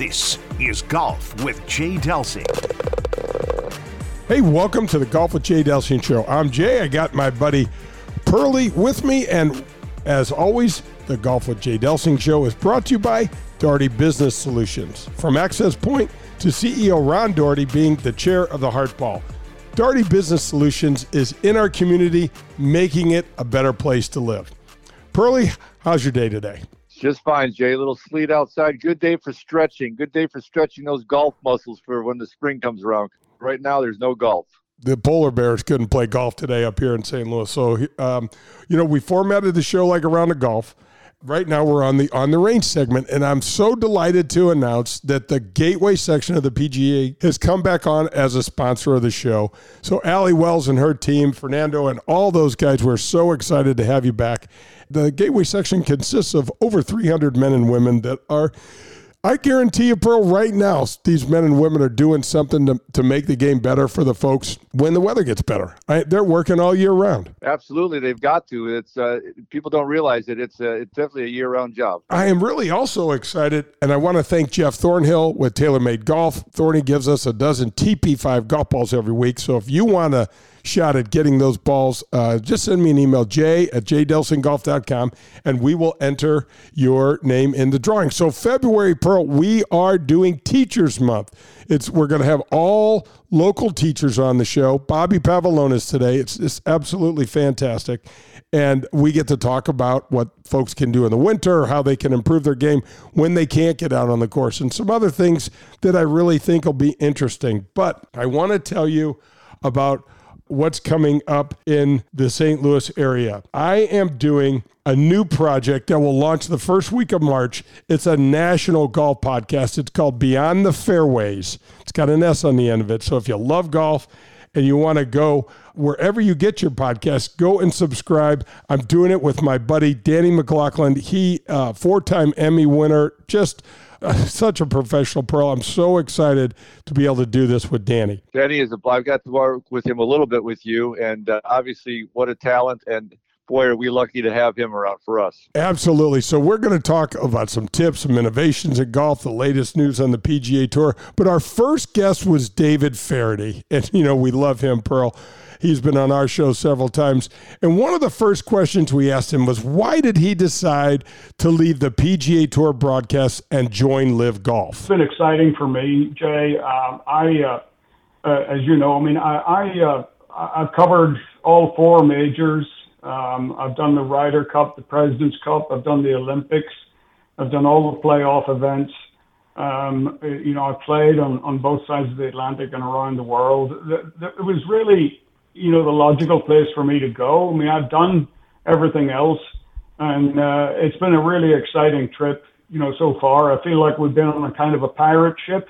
This is Golf with Jay Delsing. Hey, welcome to the Golf with Jay Delsing show. I'm Jay. I got my buddy Pearly with me, and as always, the Golf with Jay Delsing show is brought to you by Daugherty Business Solutions. From Access Point to CEO Ron Daugherty being the chair of the Heart Ball. Daugherty Business Solutions is in our community, making it a better place to live. Pearly, how's your day today? Just fine, Jay. A little sleet outside. Good day for stretching. Good day for stretching those golf muscles for when the spring comes around. Right now, there's no golf. The polar bears couldn't play golf today up here in St. Louis. So, um, you know, we formatted the show like around the golf right now we're on the on the range segment and i'm so delighted to announce that the gateway section of the pga has come back on as a sponsor of the show so Allie wells and her team fernando and all those guys we're so excited to have you back the gateway section consists of over 300 men and women that are I guarantee you, Pearl, right now, these men and women are doing something to, to make the game better for the folks when the weather gets better. I, they're working all year round. Absolutely, they've got to. It's uh, people don't realize it. It's uh, it's definitely a year-round job. I am really also excited, and I want to thank Jeff Thornhill with TaylorMade Golf. Thorny gives us a dozen TP5 golf balls every week. So if you want to shot at getting those balls, uh, just send me an email, jay at jdelsinggolf.com, and we will enter your name in the drawing. So, February, Pearl, we are doing Teachers Month. It's We're going to have all local teachers on the show. Bobby Pavelonis today. It's, it's absolutely fantastic. And we get to talk about what folks can do in the winter, how they can improve their game when they can't get out on the course, and some other things that I really think will be interesting. But I want to tell you about what's coming up in the St. Louis area. I am doing a new project that will launch the first week of March. It's a national golf podcast. It's called Beyond the Fairways. It's got an S on the end of it. So if you love golf, and you want to go wherever you get your podcast, go and subscribe. I'm doing it with my buddy Danny McLaughlin. He, uh, four-time Emmy winner, just such a professional pro. I'm so excited to be able to do this with Danny. Danny is a. I've got to work with him a little bit with you, and uh, obviously, what a talent and boy, are we lucky to have him around for us. Absolutely. So, we're going to talk about some tips, some innovations in golf, the latest news on the PGA Tour. But our first guest was David Feherty. And, you know, we love him, Pearl. He's been on our show several times. And one of the first questions we asked him was why did he decide to leave the PGA Tour broadcast and join Live Golf? It's been exciting for me, Jay. Um, I, uh, uh, as you know, I mean, I, I uh, I've covered all four majors. Um, I've done the Ryder Cup, the President's Cup. I've done the Olympics. I've done all the playoff events. Um, you know, I played on, on both sides of the Atlantic and around the world. It was really you know, the logical place for me to go. I mean, I've done everything else, and uh, it's been a really exciting trip, you know, so far. I feel like we've been on a kind of a pirate ship,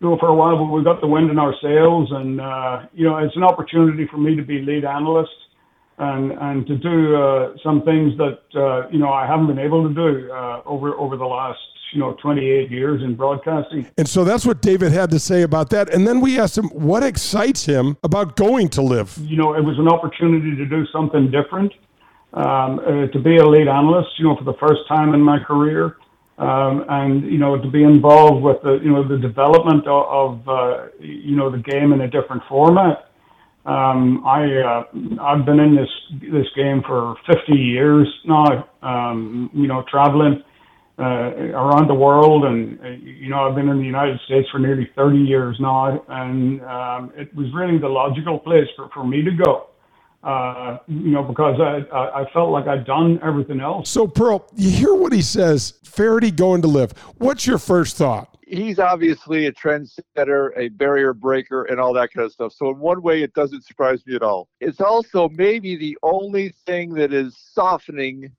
you know, for a while, but we've got the wind in our sails, and uh, you know, it's an opportunity for me to be lead analyst and and to do uh, some things that uh, you know I haven't been able to do uh, over over the last you know 28 years in broadcasting. And so that's what David had to say about that. And then we asked him what excites him about going to live. You know, it was an opportunity to do something different, um, uh, to be a lead analyst. You know, for the first time in my career. Um, and you know to be involved with the you know the development of, of uh, you know the game in a different format. Um, I uh, I've been in this this game for 50 years now. Um, you know, traveling uh, around the world, and uh, you know I've been in the United States for nearly 30 years now, and um, it was really the logical place for, for me to go. Uh, you know, because I, I felt like I'd done everything else. So, Pearl, you hear what he says. Feherty going to live. What's your first thought? He's obviously a trendsetter, a barrier breaker, and all that kind of stuff. So, in one way, it doesn't surprise me at all. It's also maybe the only thing that is softening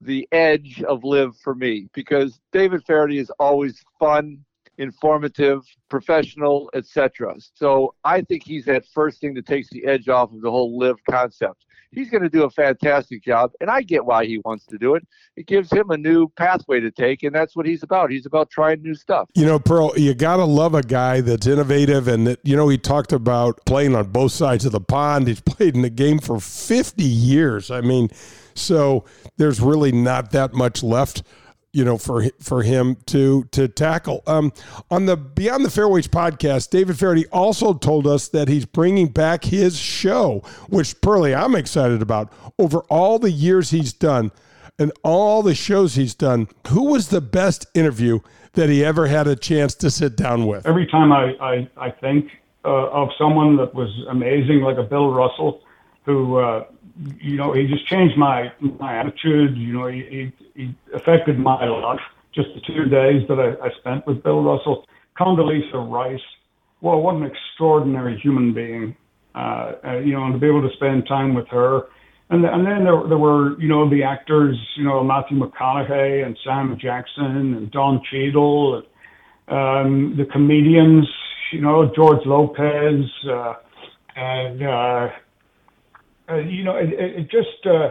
the edge of live for me because David Feherty is always fun. informative, professional, etc. So I think he's that first thing that takes the edge off of the whole live concept. He's going to do a fantastic job, and I get why he wants to do it. It gives him a new pathway to take, and that's what he's about. He's about trying new stuff. You know, Pearl, you got to love a guy that's innovative, and that you know he talked about playing on both sides of the pond. He's played in the game for 50 years. I mean, so there's really not that much left you know, for for him to to tackle. Um, on the Beyond the Fairways podcast, David Feherty also told us that he's bringing back his show, which Pearly I'm excited about. Over all the years he's done and all the shows he's done, who was the best interview that he ever had a chance to sit down with? Every time I I, I think uh, of someone that was amazing, like a Bill Russell, who. Uh, you know, he just changed my my attitude. You know, he, he, he affected my life. Just the two days that I, I spent with Bill Russell, Condoleezza Rice. Well, what an extraordinary human being. Uh, uh, you know, and to be able to spend time with her. And, and then there, there were, you know, the actors, you know, Matthew McConaughey and Sam Jackson and Don Cheadle, and um, the comedians, you know, George Lopez, uh, and uh, uh, you know, it, it just uh,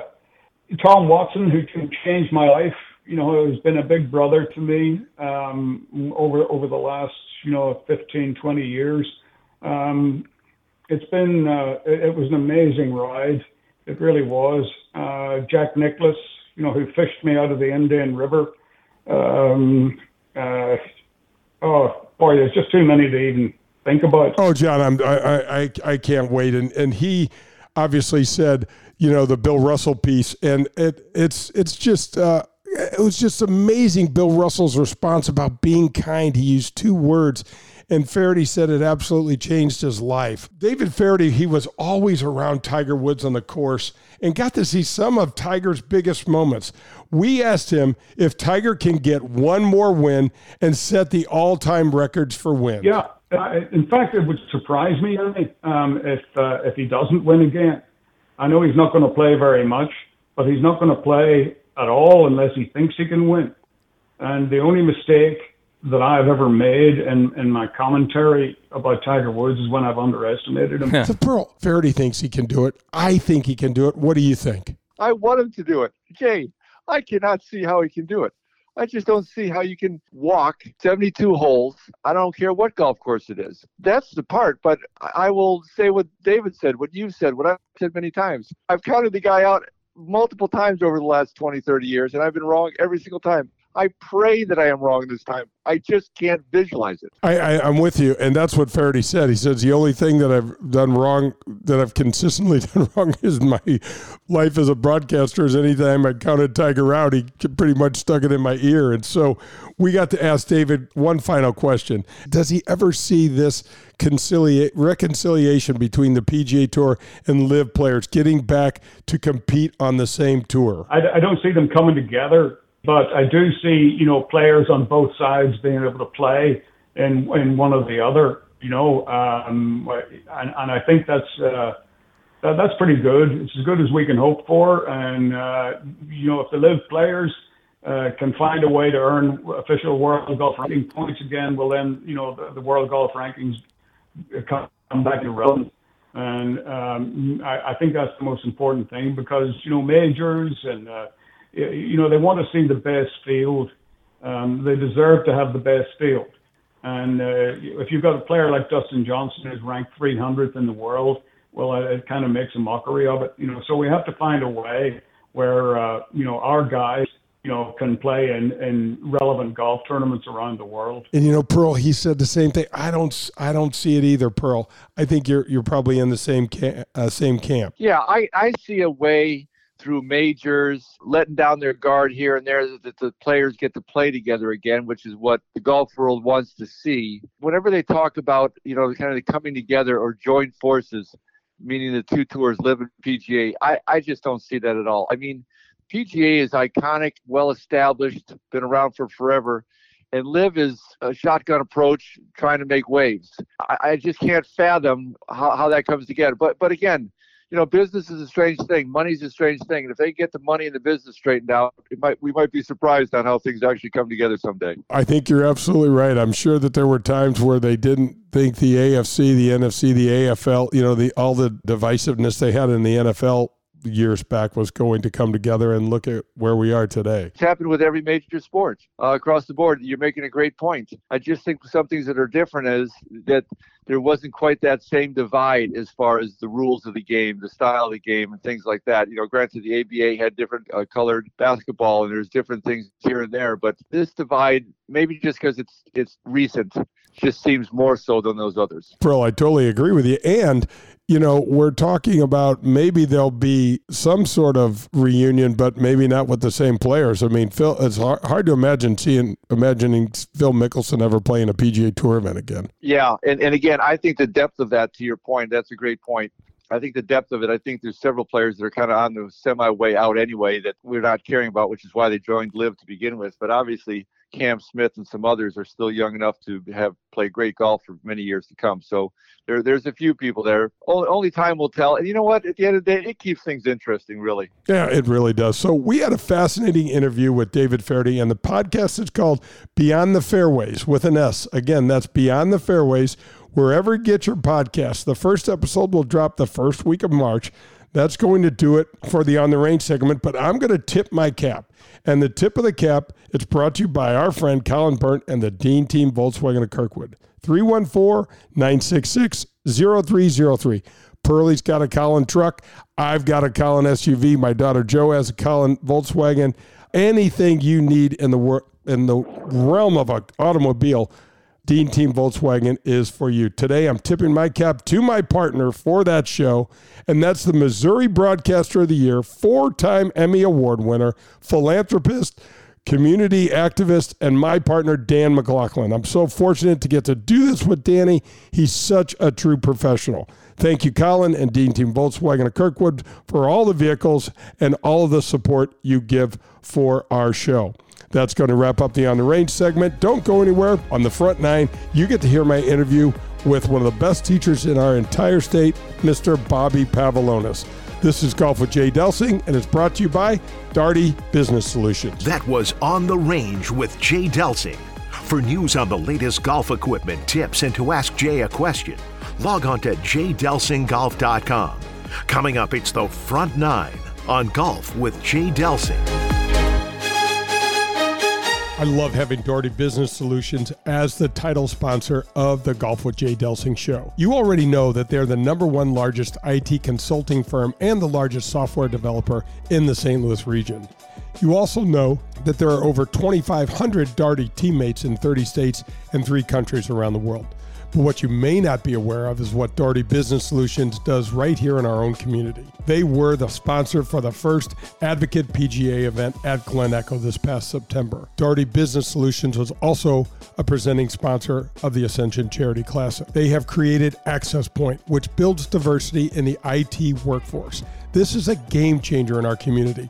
Tom Watson, who can change my life. You know, has been a big brother to me um, over over the last you know 15, 20 years. Um, it's been uh, it, it was an amazing ride. It really was. Uh, Jack Nicklaus, you know, who fished me out of the Indian River. Um, uh, oh boy, there's just too many to even think about. Oh, John, I'm I I I can't wait. And and he obviously said, you know, the Bill Russell piece, and it it's it's just. Uh, it was just amazing Bill Russell's response about being kind. He used two words, and Feherty said it absolutely changed his life. David Feherty, he was always around Tiger Woods on the course and got to see some of Tiger's biggest moments. We asked him if Tiger can get one more win and set the all time records for wins. Yeah, uh, in fact, it would surprise me um, if uh, if he doesn't win again. I know he's not going to play very much, but he's not going to play at all unless he thinks he can win. And the only mistake that I've ever made in, in my commentary about Tiger Woods is when I've underestimated him. the Pearl Feherty thinks he can do it. I think he can do it. What do you think? I want him to do it. Jay, I cannot see how he can do it. I just don't see how you can walk 72 holes. I don't care what golf course it is. That's the part. But I will say what David said, what you've said, what I've said many times. I've counted the guy out multiple times over the last 20, 30 years, and I've been wrong every single time. I pray that I am wrong this time. I just can't visualize it. I, I, am with you, and that's what Feherty said. He says the only thing that I've done wrong, that I've consistently done wrong, is my life as a broadcaster. Is anytime I counted Tiger out, he pretty much stuck it in my ear. And so we got to ask David one final question: Does he ever see this conciliate reconciliation between the PGA Tour and Live players getting back to compete on the same tour? I, I don't see them coming together but I do see, you know, players on both sides being able to play in in one or the other. You know, um, and, and I think that's uh, that, that's pretty good. It's as good as we can hope for. And uh, you know, if the live players uh, can find a way to earn official world golf ranking points again, well then you know the, the world golf rankings come back irrelevant. And um, I, I think that's the most important thing because you know majors and uh, you know, they want to see the best field. Um, they deserve to have the best field. And uh, if you've got a player like Dustin Johnson who's ranked 300th in the world, well, it, it kind of makes a mockery of it. You know, so we have to find a way where uh, you know our guys, you know, can play in, in relevant golf tournaments around the world. And you know, Pearl, he said the same thing. I don't, I don't see it either, Pearl. I think you're you're probably in the same camp, uh, same camp. Yeah, I I see a way through majors, letting down their guard here and there, that the players get to play together again, which is what the golf world wants to see. Whenever they talk about, you know, kind of coming together or joint forces, meaning the two tours, live and PGA, I, I just don't see that at all. I mean, PGA is iconic, well established, been around for forever. And live is a shotgun approach, trying to make waves. I, I just can't fathom how, how that comes together. But but again, you know, business is a strange thing. Money's a strange thing. And if they get the money and the business straightened out, it might we might be surprised on how things actually come together someday. I think you're absolutely right. I'm sure that there were times where they didn't think the AFC, the NFC, the AFL, you know, the all the divisiveness they had in the NFL years back was going to come together and look at where we are today. It's happened with every major sport uh, across the board. You're making a great point. I just think some things that are different is that there wasn't quite that same divide as far as the rules of the game, the style of the game, and things like that. You know, granted, the ABA had different uh, colored basketball, and there's different things here and there, but this divide, maybe just because it's it's recent, just seems more so than those others. Pearl, I totally agree with you. And you know, we're talking about maybe there'll be some sort of reunion, but maybe not with the same players. I mean, Phil, it's hard, hard to imagine seeing, imagining Phil Mickelson ever playing a PGA Tour event again. Yeah, and, and again, I think the depth of that, to your point, that's a great point. I think the depth of it, I think there's several players that are kind of on the semi way out anyway that we're not caring about, which is why they joined Live to begin with. But obviously, Cam Smith and some others are still young enough to have played great golf for many years to come. So there, there's a few people there. Only, only time will tell. And you know what? At the end of the day, it keeps things interesting, really. Yeah, it really does. So we had a fascinating interview with David Feherty, and the podcast is called Beyond the Fairways with an S. Again, that's Beyond the Fairways. Wherever you get your podcast, the first episode will drop the first week of March. That's going to do it for the On the Range segment, but I'm going to tip my cap. And the tip of the cap, it's brought to you by our friend Colin Burnt and the Dean Team Volkswagen of Kirkwood. 314 966 0303. Pearlie's got a Colin truck. I've got a Colin SUV. My daughter Joe has a Colin Volkswagen. Anything you need in the wor- in the realm of an automobile, Dean Team Volkswagen is for you. Today, I'm tipping my cap to my partner for that show, and that's the Missouri Broadcaster of the Year, four time Emmy Award winner, philanthropist, community activist, and my partner, Dan McLaughlin. I'm so fortunate to get to do this with Danny. He's such a true professional. Thank you, Colin and Dean Team Volkswagen of Kirkwood, for all the vehicles and all of the support you give for our show. That's going to wrap up the On the Range segment. Don't go anywhere. On the front nine, you get to hear my interview with one of the best teachers in our entire state, Mr. Bobby Pavelonis. This is Golf with Jay Delsing, and it's brought to you by Daugherty Business Solutions. That was On the Range with Jay Delsing. For news on the latest golf equipment, tips, and to ask Jay a question, log on to jdelsinggolf.com. Coming up, it's the front nine on Golf with Jay Delsing. I love having Daugherty Business Solutions as the title sponsor of the Golf with Jay Delsing show. You already know that they're the number one largest IT consulting firm and the largest software developer in the St. Louis region. You also know that there are over 2,500 Daugherty teammates in 30 states and three countries around the world. But what you may not be aware of is what Daugherty Business Solutions does right here in our own community. They were the sponsor for the first Advocate PGA event at Glen Echo this past September. Daugherty Business Solutions was also a presenting sponsor of the Ascension Charity Classic. They have created Access Point, which builds diversity in the IT workforce. This is a game changer in our community.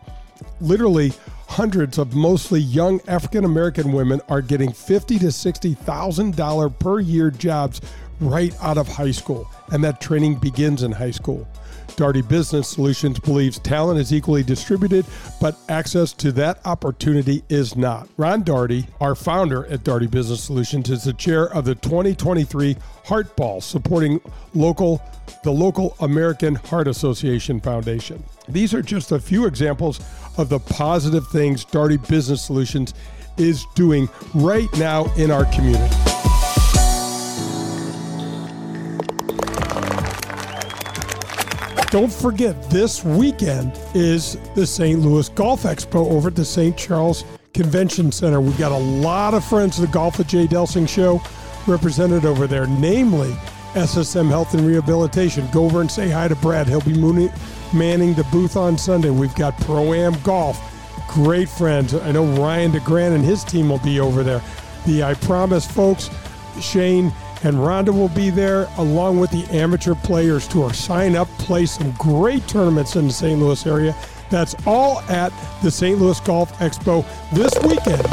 Literally, hundreds of mostly young African American women are getting fifty to sixty thousand dollar per year jobs right out of high school, and that training begins in high school. Daugherty Business Solutions believes talent is equally distributed, but access to that opportunity is not. Ron Daugherty, our founder at Daugherty Business Solutions, is the chair of the 2023 Heart Ball, supporting local the local American Heart Association Foundation. These are just a few examples of the positive things Daugherty Business Solutions is doing right now in our community. Don't forget, this weekend is the St. Louis Golf Expo over at the St. Charles Convention Center. We've got a lot of friends of the Golf with Jay Delsing show represented over there, namely SSM Health and Rehabilitation. Go over and say hi to Brad. He'll be manning the booth on Sunday. We've got Pro Am Golf. Great friends. I know Ryan DeGrand and his team will be over there. The I Promise folks, Shane and Rhonda will be there along with the amateur players tour. Sign up, play some great tournaments in the St. Louis area. That's all at the St. Louis Golf Expo this weekend.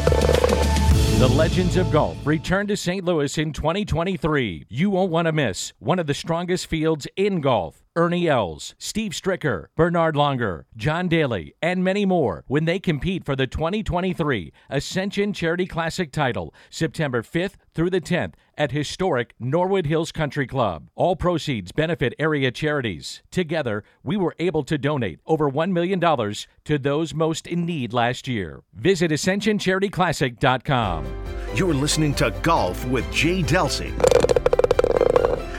The Legends of Golf return to St. Louis in 2023. You won't want to miss one of the strongest fields in golf Ernie Els, Steve Stricker, Bernhard Langer, John Daly, and many more when they compete for the 2023 Ascension Charity Classic title September 5th through the 10th at historic Norwood Hills Country Club. All proceeds benefit area charities. Together, we were able to donate over $1 million to those most in need last year. Visit AscensionCharityClassic.com. You're listening to Golf with Jay Delsing.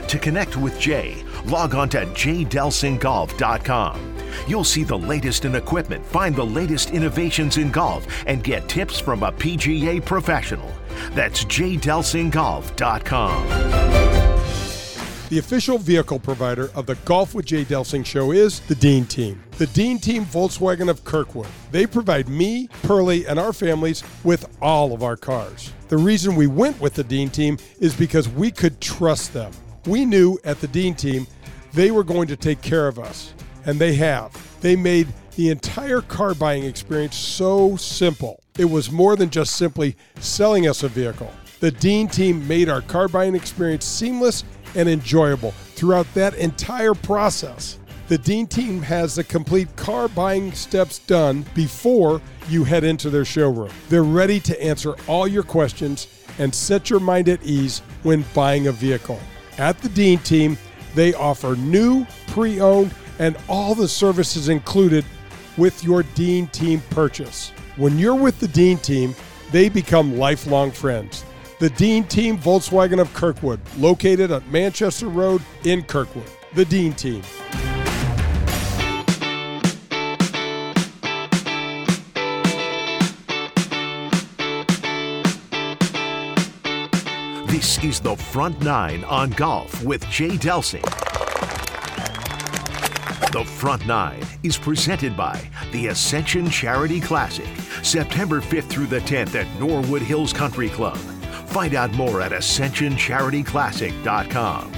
To connect with Jay, log on to jdelsinggolf.com. You'll see the latest in equipment, find the latest innovations in golf, and get tips from a PGA professional. That's jdelsinggolf.com. The official vehicle provider of the Golf with Jay Delsing show is the Dean Team. The Dean Team Volkswagen of Kirkwood. They provide me, Pearlie, and our families with all of our cars. The reason we went with the Dean Team is because we could trust them. We knew at the Dean Team they were going to take care of us, and they have. They made the entire car buying experience so simple. It was more than just simply selling us a vehicle. The Dean team made our car buying experience seamless and enjoyable throughout that entire process. The Dean team has the complete car buying steps done before you head into their showroom. They're ready to answer all your questions and set your mind at ease when buying a vehicle. At the Dean team, they offer new, pre owned, and all the services included with your Dean team purchase. When you're with the Dean team, they become lifelong friends. The Dean Team Volkswagen of Kirkwood, located at Manchester Road in Kirkwood. The Dean Team. This is the Front Nine on Golf with Jay Delsing. The Front Nine is presented by the Ascension Charity Classic, September 5th through the 10th at Norwood Hills Country Club. Find out more at ascensioncharityclassic.com.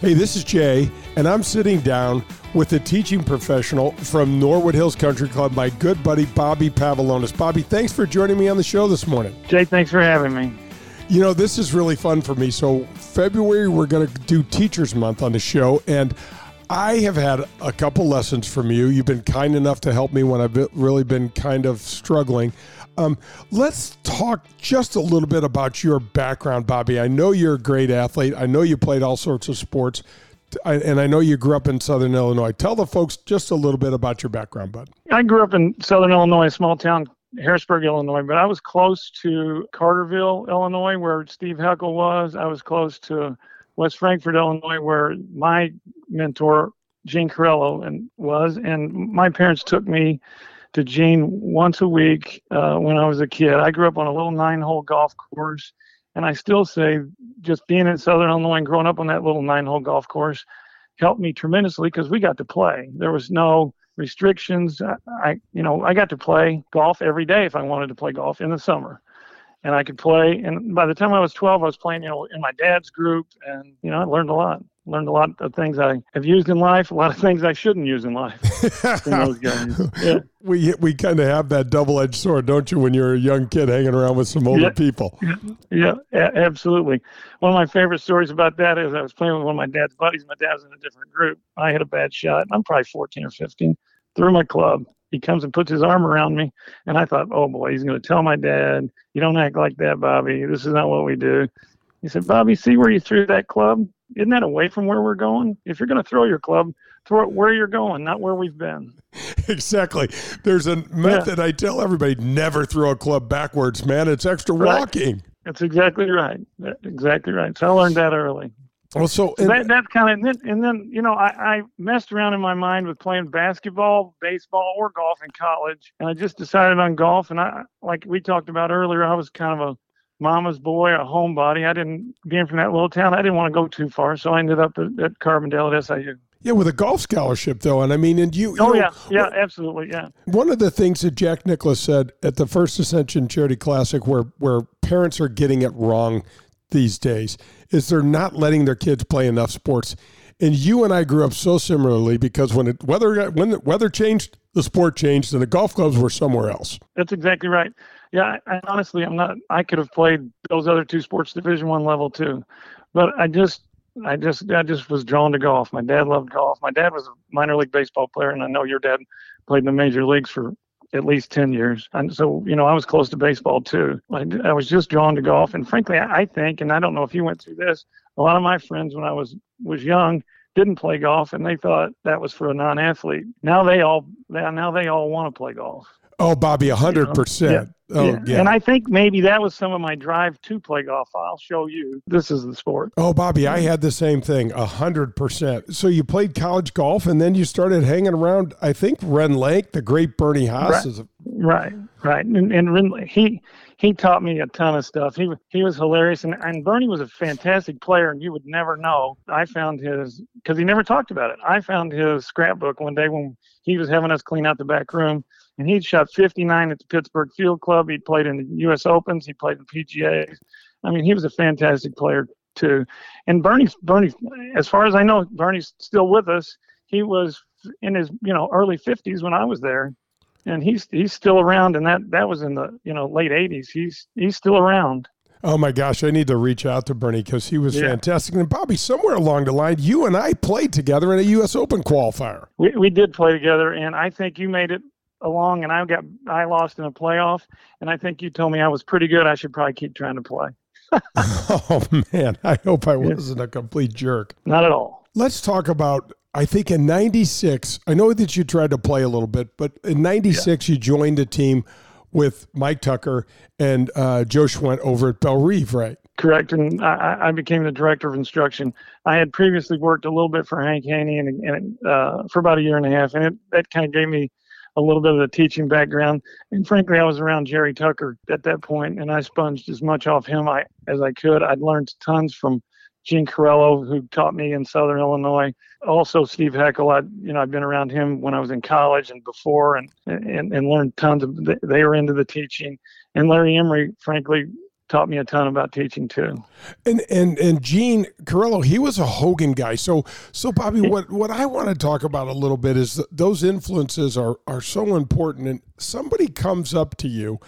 Hey, this is Jay, and I'm sitting down with a teaching professional from Norwood Hills Country Club, my good buddy Bobby Pavelonis. Bobby, thanks for joining me on the show this morning. Jay, thanks for having me. You know, this is really fun for me. So, February, we're going to do Teachers Month on the show, and I have had a couple lessons from you. You've been kind enough to help me when I've really been kind of struggling. Um, let's talk just a little bit about your background, Bobby. I know you're a great athlete. I know you played all sorts of sports, and I know you grew up in Southern Illinois. Tell the folks just a little bit about your background, bud. I grew up in Southern Illinois, a small town Harrisburg, Illinois, but I was close to Carterville, Illinois, where Steve Heckel was. I was close to West Frankfort, Illinois, where my mentor, Gene Corello, and was. And my parents took me to Gene once a week uh, when I was a kid. I grew up on a little nine-hole golf course, and I still say just being in Southern Illinois and growing up on that little nine-hole golf course helped me tremendously because we got to play. There was no restrictions. I, you know, I got to play golf every day if I wanted to play golf in the summer. And I could play. And by the time I was 12, I was playing, you know, in my dad's group. And, you know, I learned a lot. Learned a lot of things I have used in life, a lot of things I shouldn't use in life. in. Yeah. We, we kind of have that double edged sword, don't you, when you're a young kid hanging around with some older yeah. people? Yeah, absolutely. One of my favorite stories about that is I was playing with one of my dad's buddies. My dad was in a different group. I hit a bad shot. I'm probably 14 or 15 through my club. He comes and puts his arm around me, and I thought, oh boy, he's going to tell my dad, you don't act like that, Bobby. This is not what we do. He said, Bobby, see where you threw that club? Isn't that away from where we're going? If you're going to throw your club, throw it where you're going, not where we've been. Exactly. There's a method yeah. I tell everybody never throw a club backwards, man. It's extra right. walking. That's exactly right. Exactly right. So I learned that early. Well, so, so that, that's kind of and then, and then you know I, I messed around in my mind with playing basketball, baseball, or golf in college, and I just decided on golf. And I like we talked about earlier, I was kind of a mama's boy, a homebody. I didn't being from that little town, I didn't want to go too far, so I ended up at, at Carbondale at SIU. Yeah, with a golf scholarship though, and I mean, and you. you oh know, yeah, yeah, absolutely, yeah. One of the things that Jack Nicklaus said at the first Ascension Charity Classic, where where parents are getting it wrong these days is they're not letting their kids play enough sports. And you and I grew up so similarly because when it weather when the weather changed, the sport changed, and the golf clubs were somewhere else. That's exactly right. Yeah, I, I honestly, I'm not. I could have played those other two sports Division One level too, but I just I just I just was drawn to golf. My dad loved golf. My dad was a minor league baseball player, and I know your dad played in the major leagues for at least 10 years. And so, you know, I was close to baseball too. I, I was just drawn to golf. And frankly, I, I think, and I don't know if you went through this, a lot of my friends when I was was young didn't play golf and they thought that was for a non-athlete. Now they all now they all want to play golf. Oh, Bobby, hundred percent. Oh, yeah. yeah. And I think maybe that was some of my drive to play golf. I'll show you. This is the sport. Oh, Bobby, I had the same thing, hundred percent. So you played college golf, and then you started hanging around. I think Rend Lake, the great Bernie Haas, right. is a- right, right. And, and Ren, he he taught me a ton of stuff. He he was hilarious, and, and Bernie was a fantastic player, and you would never know. I found his because he never talked about it. I found his scrapbook one day when he was having us clean out the back room, and he'd shot 59 at the Pittsburgh Field Club. He played in the U.S. Opens. He played in the PGA's. I mean, he was a fantastic player too. And Bernie, Bernie, as far as I know, Bernie's still with us. He was in his you know early 50s when I was there and he's he's still around and that that was in the you know late 80s he's he's still around. Oh my gosh i need to reach out to bernie because he was yeah. fantastic. And bobby somewhere along the line you and i played together in a us open qualifier. We, we did play together and i think you made it along and i got i lost in a playoff and i think you told me i was pretty good. I should probably keep trying to play. Oh man i hope i wasn't yeah. a complete jerk. Not at all. Let's talk about I think in 96, I know that you tried to play a little bit, but in 96, yeah. you joined a team with Mike Tucker and uh, Joe Schwent over at Bellerive, right? Correct. And I, I, became the director of instruction. I had previously worked a little bit for Hank Haney and, and uh, for about a year and a half, and it, that kind of gave me a little bit of the teaching background. And frankly, I was around Jerry Tucker at that point, and I sponged as much off him I, as I could. I'd learned tons from Gene Corello, who taught me in Southern Illinois. Also, Steve Heckel. I, you know, I've been around him when I was in college and before, and and, and learned tons of. They were into the teaching, and Larry Emery, frankly, taught me a ton about teaching too. And and and Gene Corello, he was a Hogan guy. So so Bobby, what what I want to talk about a little bit is those influences are are so important. And somebody comes up to you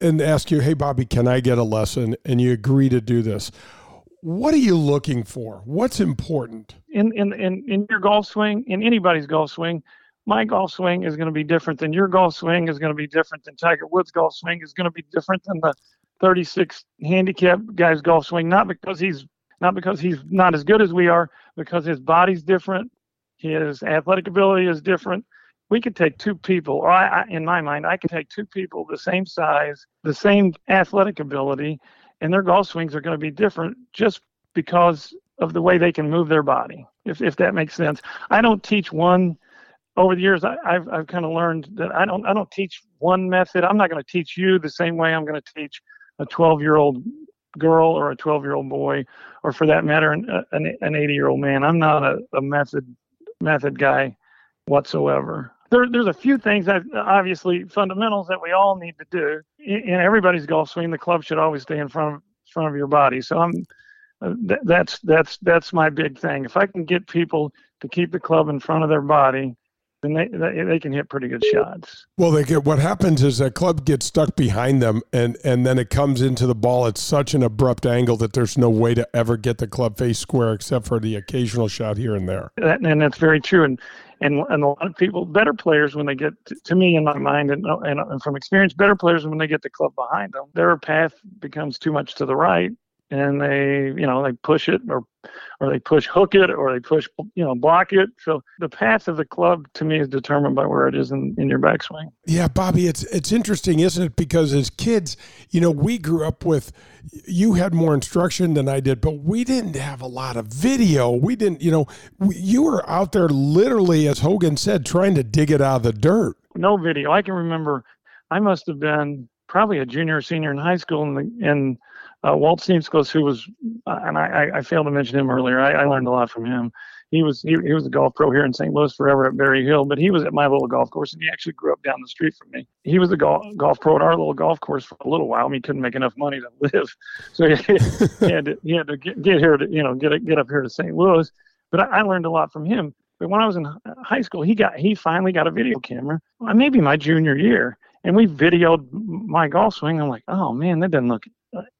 and asks you, "Hey, Bobby, can I get a lesson?" And you agree to do this what are you looking for? What's important? In in in, in your golf swing, in anybody's golf swing, my golf swing is going to be different than your golf swing is going to be different than Tiger Woods' golf swing is going to be different than the 36 handicap guy's golf swing. Not because he's not because he's not as good as we are, because his body's different, his athletic ability is different. We could take two people, or I, I, in my mind, I could take two people the same size, the same athletic ability, and their golf swings are going to be different just because of the way they can move their body, if, if that makes sense. I don't teach one over the years I, have I've kind of learned that I don't I don't teach one method. I'm not going to teach you the same way I'm going to teach a 12 year old girl or a 12 year old boy, or for that matter, an an 80 year old man. I'm not a, a method method guy whatsoever there, there's a few things that obviously fundamentals that we all need to do in, everybody's golf swing. The club should always stay in front of front of your body. So I'm uh, that's that's that's my big thing. If I can get people to keep the club in front of their body, then they, they, they can hit pretty good shots. Well, they get what happens is that club gets stuck behind them, and and then it comes into the ball at such an abrupt angle that there's no way to ever get the club face square except for the occasional shot here and there. That, and that's very true. And and and a lot of people, better players, when they get to, to me in my mind, and, and, and from experience, better players when they get the club behind them, their path becomes too much to the right, and they you know they push it or or they push hook it or they push you know block it. So the path of the club to me is determined by where it is in, in your backswing. Yeah bobby it's it's interesting isn't it? Because as kids you know we grew up with you had more instruction than i did but we didn't have a lot of video. We didn't you know we, you were out there literally as hogan said trying to dig it out of the dirt. No video. I can remember i must have been probably a junior or senior in high school in the in uh, Walt Steenskos, who was, uh, and I, I, failed to mention him earlier. I, I, learned a lot from him. He was he, he was a golf pro here in St. Louis forever at Berry Hill, but he was at my little golf course, and he actually grew up down the street from me. He was a golf golf pro at our little golf course for a little while. Mean, he couldn't make enough money to live, so he, he had to he had to get, get here to you know get get up here to St. Louis. But I, I learned a lot from him. But when I was in high school, he got he finally got a video camera. Maybe my junior year, and we videoed my golf swing. I'm like, oh man, that doesn't look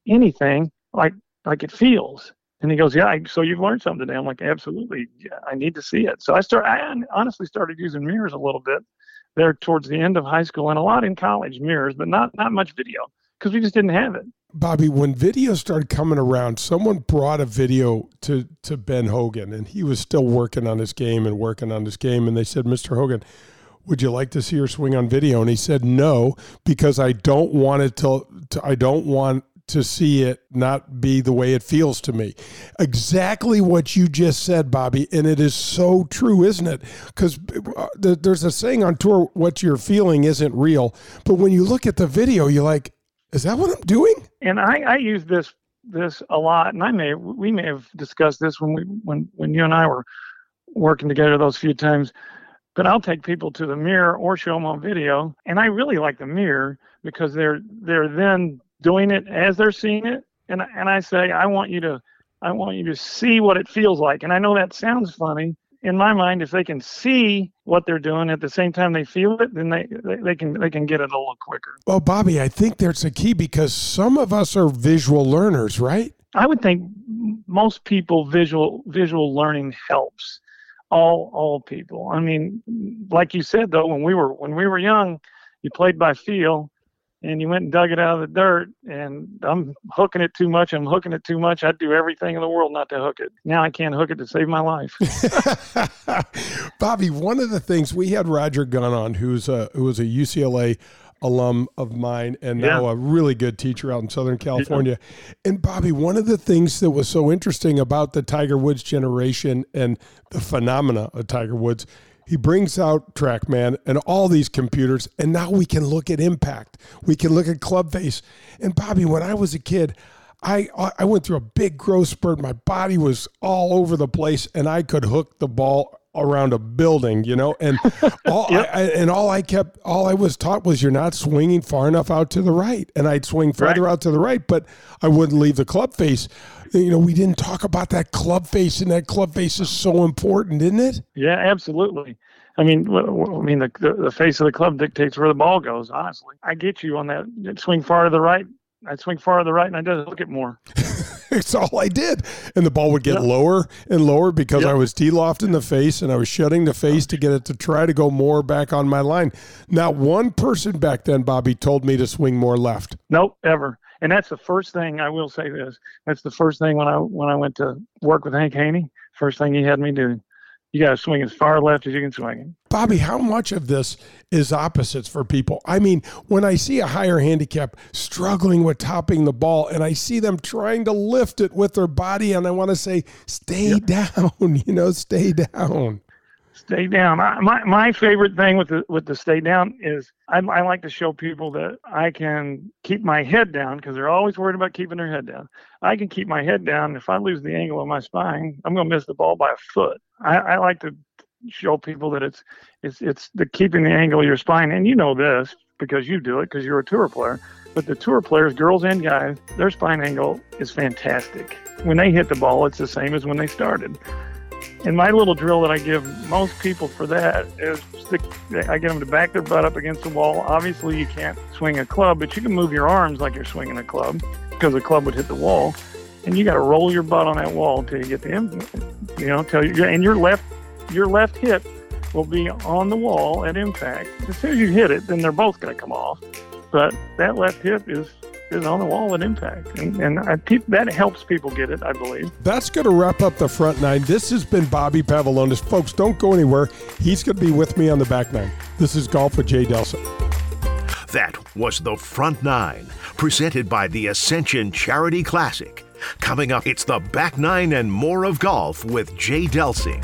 anything like like it feels. And he goes, yeah. So you've learned something today. I'm like, absolutely. Yeah, I need to see it. So I start. I honestly started using mirrors a little bit there towards the end of high school and a lot in college mirrors, but not not much video because we just didn't have it. Bobby, when video started coming around, someone brought a video to to Ben Hogan, and he was still working on his game and working on his game. And they said, "Mr. Hogan, would you like to see your swing on video?" And he said, "No, because I don't want it to, to I don't want to see it not be the way it feels to me. Exactly what you just said, Bobby. And it is so true, isn't it? Because uh, there's a saying on tour, what you're feeling isn't real. But when you look at the video, you're like, is that what I'm doing? And I, I use this this a lot, and I may we may have discussed this when we when when you and I were working together those few times. But I'll take people to the mirror or show them on video, and I really like the mirror because they're they're then doing it as they're seeing it. And, and I say, I want you to, I want you to see what it feels like. And I know that sounds funny. In my mind, if they can see what they're doing at the same time they feel it, then they, they, they can they can get it a little quicker. Well, Bobby, I think there's a key because some of us are visual learners, right? I would think most people visual visual learning helps all all people. I mean, like you said though, when we were when we were young, you played by feel and you went and dug it out of the dirt and I'm hooking it too much. I'm hooking it too much. I'd do everything in the world not to hook it. Now I can't hook it to save my life. Bobby, one of the things we had Roger Gunn on, who's a, who was a UCLA alum of mine and now a really good teacher out in Southern California. Yeah. And Bobby, one of the things that was so interesting about the Tiger Woods generation and the phenomena of Tiger Woods he brings out TrackMan and all these computers, and now we can look at impact. We can look at club face. And Bobby, when I was a kid, I I went through a big growth spurt. My body was all over the place, and I could hook the ball around a building, you know. And all yep. I, and all I kept, all I was taught was you're not swinging far enough out to the right, and I'd swing further right. out to the right, but I wouldn't leave the club face you know, we didn't talk about that club face, and that club face is so important, isn't it? Yeah, absolutely. I mean, I mean, the, the, the face of the club dictates where the ball goes. Honestly, I get you on that. Swing far to the right. I swing far to the right, and I just look at more. It's all I did, and the ball would get yep. lower and lower because yep. I was tee loft in the face, and I was shutting the face to get it to try to go more back on my line. Not one person back then, Bobby, told me to swing more left. Nope, ever and that's the first thing I will say this. That's the first thing when I when I went to work with Hank Haney. First thing he had me do. You got to swing as far left as you can swing Bobby, how much of this is opposites for people? I mean, when I see a higher handicap struggling with topping the ball and I see them trying to lift it with their body, and I want to say, stay yep. down, you know, stay down. Stay down. I, my my favorite thing with the with the stay down is I, I like to show people that I can keep my head down because they're always worried about keeping their head down. I can keep my head down. If I lose the angle of my spine, I'm to miss the ball by a foot. I, I like to show people that it's it's it's the keeping the angle of your spine, and you know this because you do it because you're a tour player. But the tour players, girls and guys, their spine angle is fantastic. When they hit the ball, it's the same as when they started. And my little drill that I give most people for that is stick, I get them to back their butt up against the wall. Obviously, you can't swing a club, but you can move your arms like you're swinging a club because the club would hit the wall. And you got to roll your butt on that wall until you get the, you know, till you, and your left, your left hip will be on the wall at impact. As soon as you hit it, then they're both going to come off. But that left hip is is on the wall at impact. And, and I, that helps people get it, I believe. That's going to wrap up the front nine. This has been Bobby Pavelonis. Folks, don't go anywhere. He's going to be with me on the back nine. This is Golf with Jay Delsing. That was the front nine, presented by the Ascension Charity Classic. Coming up, it's the back nine and more of golf with Jay Delsing.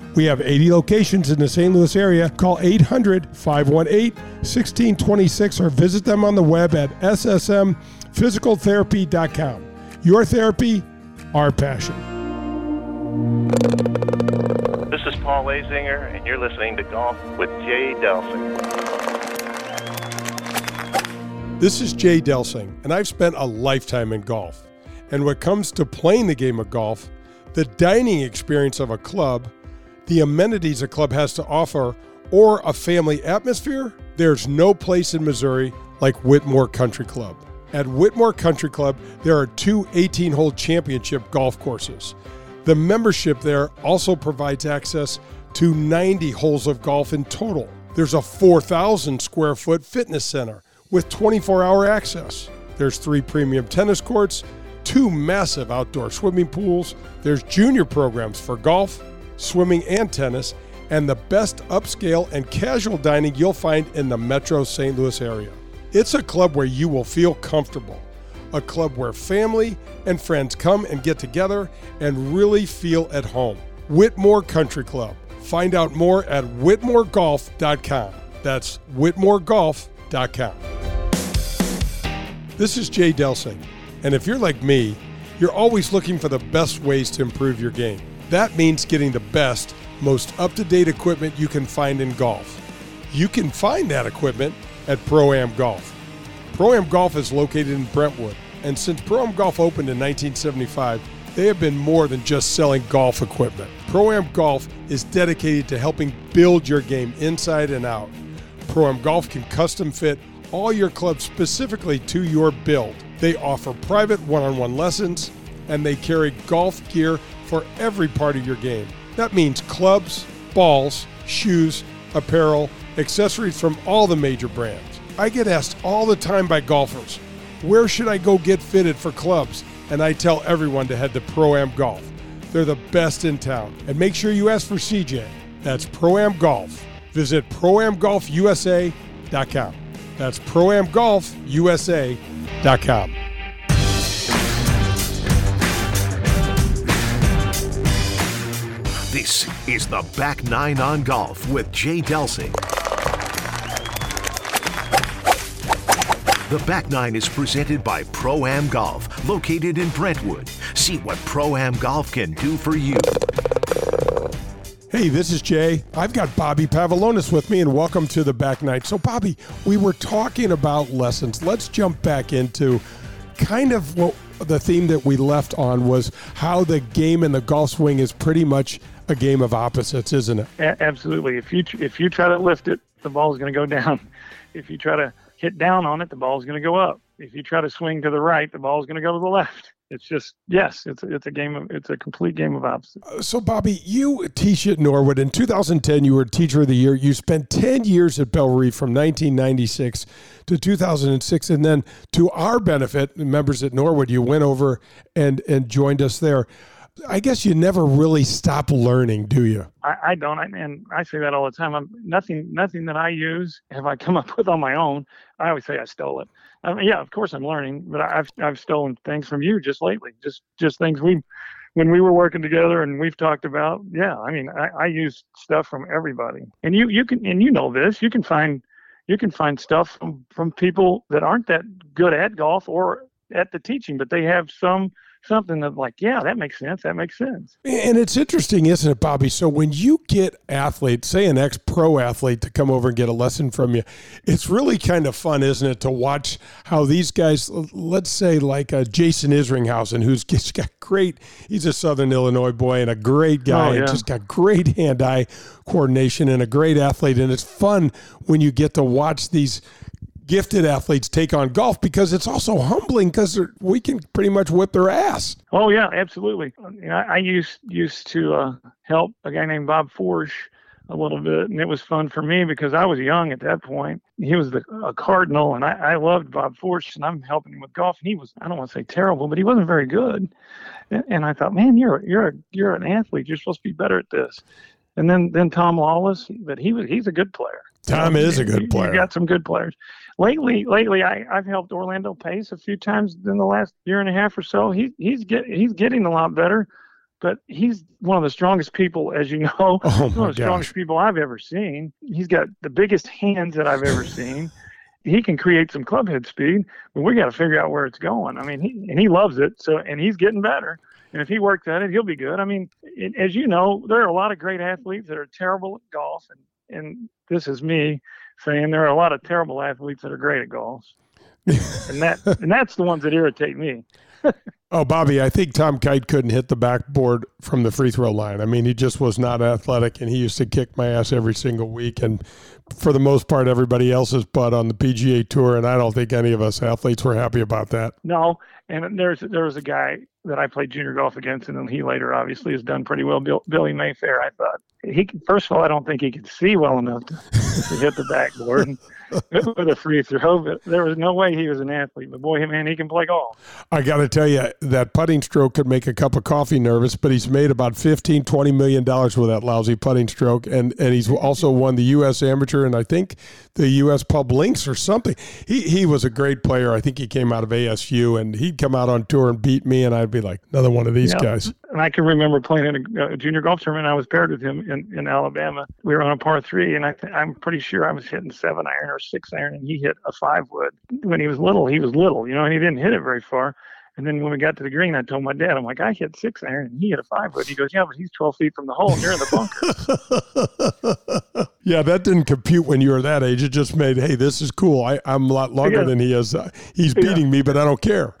We have 80 locations in the St. Louis area. Call 800 518 1626 or visit them on the web at ssmphysicaltherapy.com. Your therapy, our passion. This is Paul Azinger, and you're listening to Golf with Jay Delsing. This is Jay Delsing, and I've spent a lifetime in golf. And when it comes to playing the game of golf, the dining experience of a club, the amenities a club has to offer, or a family atmosphere, there's no place in Missouri like Whitmoor Country Club. At Whitmoor Country Club, there are two 18 hole championship golf courses. The membership there also provides access to 90 holes of golf in total. There's a 4,000 square foot fitness center with 24 hour access. There's three premium tennis courts, two massive outdoor swimming pools. There's junior programs for golf, swimming, and tennis, and the best upscale and casual dining you'll find in the metro St. Louis area. It's a club where you will feel comfortable, a club where family and friends come and get together and really feel at home. Whitmoor Country Club. Find out more at whitmoregolf.com. That's whitmoregolf.com. This is Jay Delsing, and if you're like me, you're always looking for the best ways to improve your game. That means getting the best, most up to date equipment you can find in golf. You can find that equipment at Pro Am Golf. Pro Am Golf is located in Brentwood, and since Pro Am Golf opened in 1975, they have been more than just selling golf equipment. Pro Am Golf is dedicated to helping build your game inside and out. Pro Am Golf can custom fit all your clubs specifically to your build. They offer private one on one lessons and they carry golf gear for every part of your game. That means clubs, balls, shoes, apparel, accessories from all the major brands. I get asked all the time by golfers, where should I go get fitted for clubs? And I tell everyone to head to Pro Am Golf. They're the best in town. And make sure you ask for CJ. That's Pro Am Golf. Visit proamgolfusa.com. That's proamgolfusa.com. This is the Back Nine on Golf with Jay Delsing. The Back Nine is presented by Pro Am Golf, located in Brentwood. See what Pro Am Golf can do for you. Hey, this is Jay. I've got Bobby Pavelonis with me, and welcome to the Back Nine. So, Bobby, we were talking about lessons. Let's jump back into kind of what the theme that we left on was how the game and the golf swing is pretty much a game of opposites, isn't it? A- absolutely. If you if you try to lift it, the ball is going to go down. If you try to hit down on it, the ball is going to go up. If you try to swing to the right, the ball is going to go to the left. It's just yes, it's a, it's a game of it's a complete game of opposites. Uh, So, Bobby, you teach at Norwood. In 2010, you were Teacher of the Year. You spent 10 years at Bellerive from 1996 to 2006. And then, to our benefit, members at Norwood, you went over and, and joined us there. I guess you never really stop learning, do you? I, I don't, I, and I say that all the time. I'm nothing, nothing that I use have I come up with on my own. I always say I stole it. I mean, yeah, of course I'm learning, but I've I've stolen things from you just lately, just just things we, when we were working together and we've talked about. Yeah, I mean, I, I use stuff from everybody, and you you can and you know this. You can find you can find stuff from from people that aren't that good at golf or at the teaching, but they have some something that like, yeah, that makes sense. That makes sense. And it's interesting, isn't it, Bobby? So when you get athletes, say an ex-pro athlete, to come over and get a lesson from you, it's really kind of fun, isn't it, to watch how these guys, let's say like uh, Jason Isringhausen, who's just got great, he's a Southern Illinois boy and a great guy, Oh, yeah. and just got great hand-eye coordination and a great athlete. And it's fun when you get to watch these gifted athletes take on golf because it's also humbling because we can pretty much whip their ass. Oh yeah, absolutely. You know, I, I used used to uh, help a guy named Bob Forsch a little bit, and it was fun for me because I was young at that point. He was the a cardinal, and I, I loved Bob Forsch, and I'm helping him with golf, and he was I don't want to say terrible, but he wasn't very good. And, and I thought, man, you're you're a, you're an athlete. You're supposed to be better at this. And then then Tom Lawless, but he was he's a good player. Tom is a You- good you player. got some good players. Lately, lately, I, I've helped Orlando Pace a few times in the last year and a half or so. He, he's get he's getting a lot better, but he's one of the strongest people, as you know. Oh He's one of the strongest gosh. people I've ever seen. He's got the biggest hands that I've ever seen. He can create some club head speed, but we got to figure out where it's going. I mean, he and he loves it. So and he's getting better. And if he works at it, he'll be good. I mean, it, as you know, there are a lot of great athletes that are terrible at golf, and and this is me saying there are a lot of terrible athletes that are great at golf, and that and that's the ones that irritate me. oh, Bobby, I think Tom Kite couldn't hit the backboard from the free throw line. I mean, he just was not athletic, and he used to kick my ass every single week. And for the most part, everybody else's butt on the PGA Tour, and I don't think any of us athletes were happy about that. No, and there's there was a guy that I played junior golf against, and then he later obviously has done pretty well. Bill, Billy Mayfair, I thought he first of all, I don't think he could see well enough to, to hit the backboard. with a free throw, but there was no way he was an athlete. But boy, man, he can play golf. I got to tell you, that putting stroke could make a cup of coffee nervous, but he's made about 15, 20 million dollars with that lousy putting stroke. And, and he's also won the U.S. Amateur and I think the U.S. Pub Links or something. He, he was a great player. I think he came out of ASU and he'd come out on tour and beat me, and I'd be like, another one of these yeah. guys. And I can remember playing in a, a, junior golf tournament. I was paired with him in, in Alabama. We were on a par three, and I th- I'm pretty sure I was hitting seven iron or six iron, and he hit a five wood. When he was little, he was little, you know, and he didn't hit it very far. And then when we got to the green, I told my dad, I'm like, I hit six iron and he hit a five wood. He goes, Yeah, but he's 12 feet from the hole and you're in the bunker. yeah, that didn't compute when you were that age. It just made, hey, this is cool. I, am a lot longer yeah. than he is. Uh, he's beating yeah. me, but I don't care.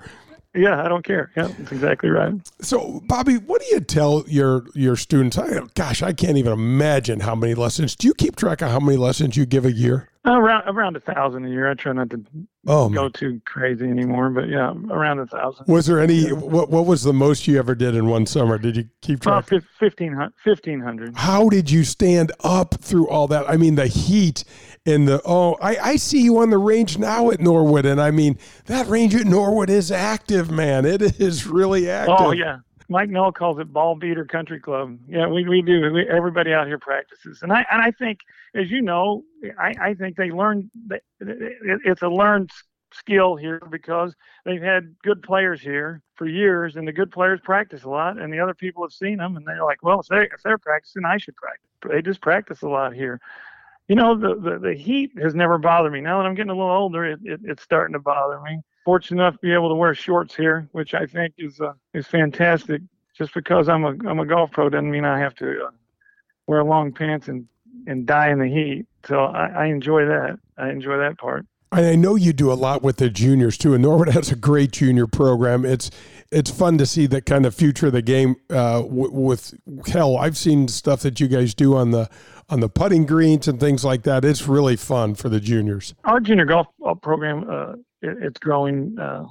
Yeah, I don't care. Yeah, that's exactly right. So, Bobby, what do you tell your your students? I, gosh, I can't even imagine how many lessons. Do you keep track of how many lessons you give a year? Around around a thousand a year. I try not to oh, go man. too crazy anymore, but yeah, around a thousand. Was there any? Yeah. What What was the most you ever did in one summer? Did you keep track? Uh, 1500. How did you stand up through all that? I mean, the heat and the oh, I I see you on the range now at Norwood, and I mean that range at Norwood is active, man. It is really oh, active. Oh yeah. Mike Noll calls it Ball Beater Country Club. Yeah, we, we do. We, everybody out here practices, and I and I think, as you know, I, I think they learn. That it's a learned skill here because they've had good players here for years, and the good players practice a lot, and the other people have seen them, and they're like, well, if they if they're practicing, I should practice. They just practice a lot here. You know, the, the, the heat has never bothered me. Now that I'm getting a little older, it, it, it's starting to bother me fortunate enough to be able to wear shorts here, which I think is uh, is fantastic. Just because I'm a I'm a golf pro doesn't mean I have to uh, wear long pants and and die in the heat. So I, I enjoy that. I enjoy that part. I know you do a lot with the juniors too, and Norwood has a great junior program. It's it's fun to see that kind of future of the game uh, w- with hell. I've seen stuff that you guys do on the on the putting greens and things like that. It's really fun for the juniors. Our junior golf uh, program uh, it, it's growing uh,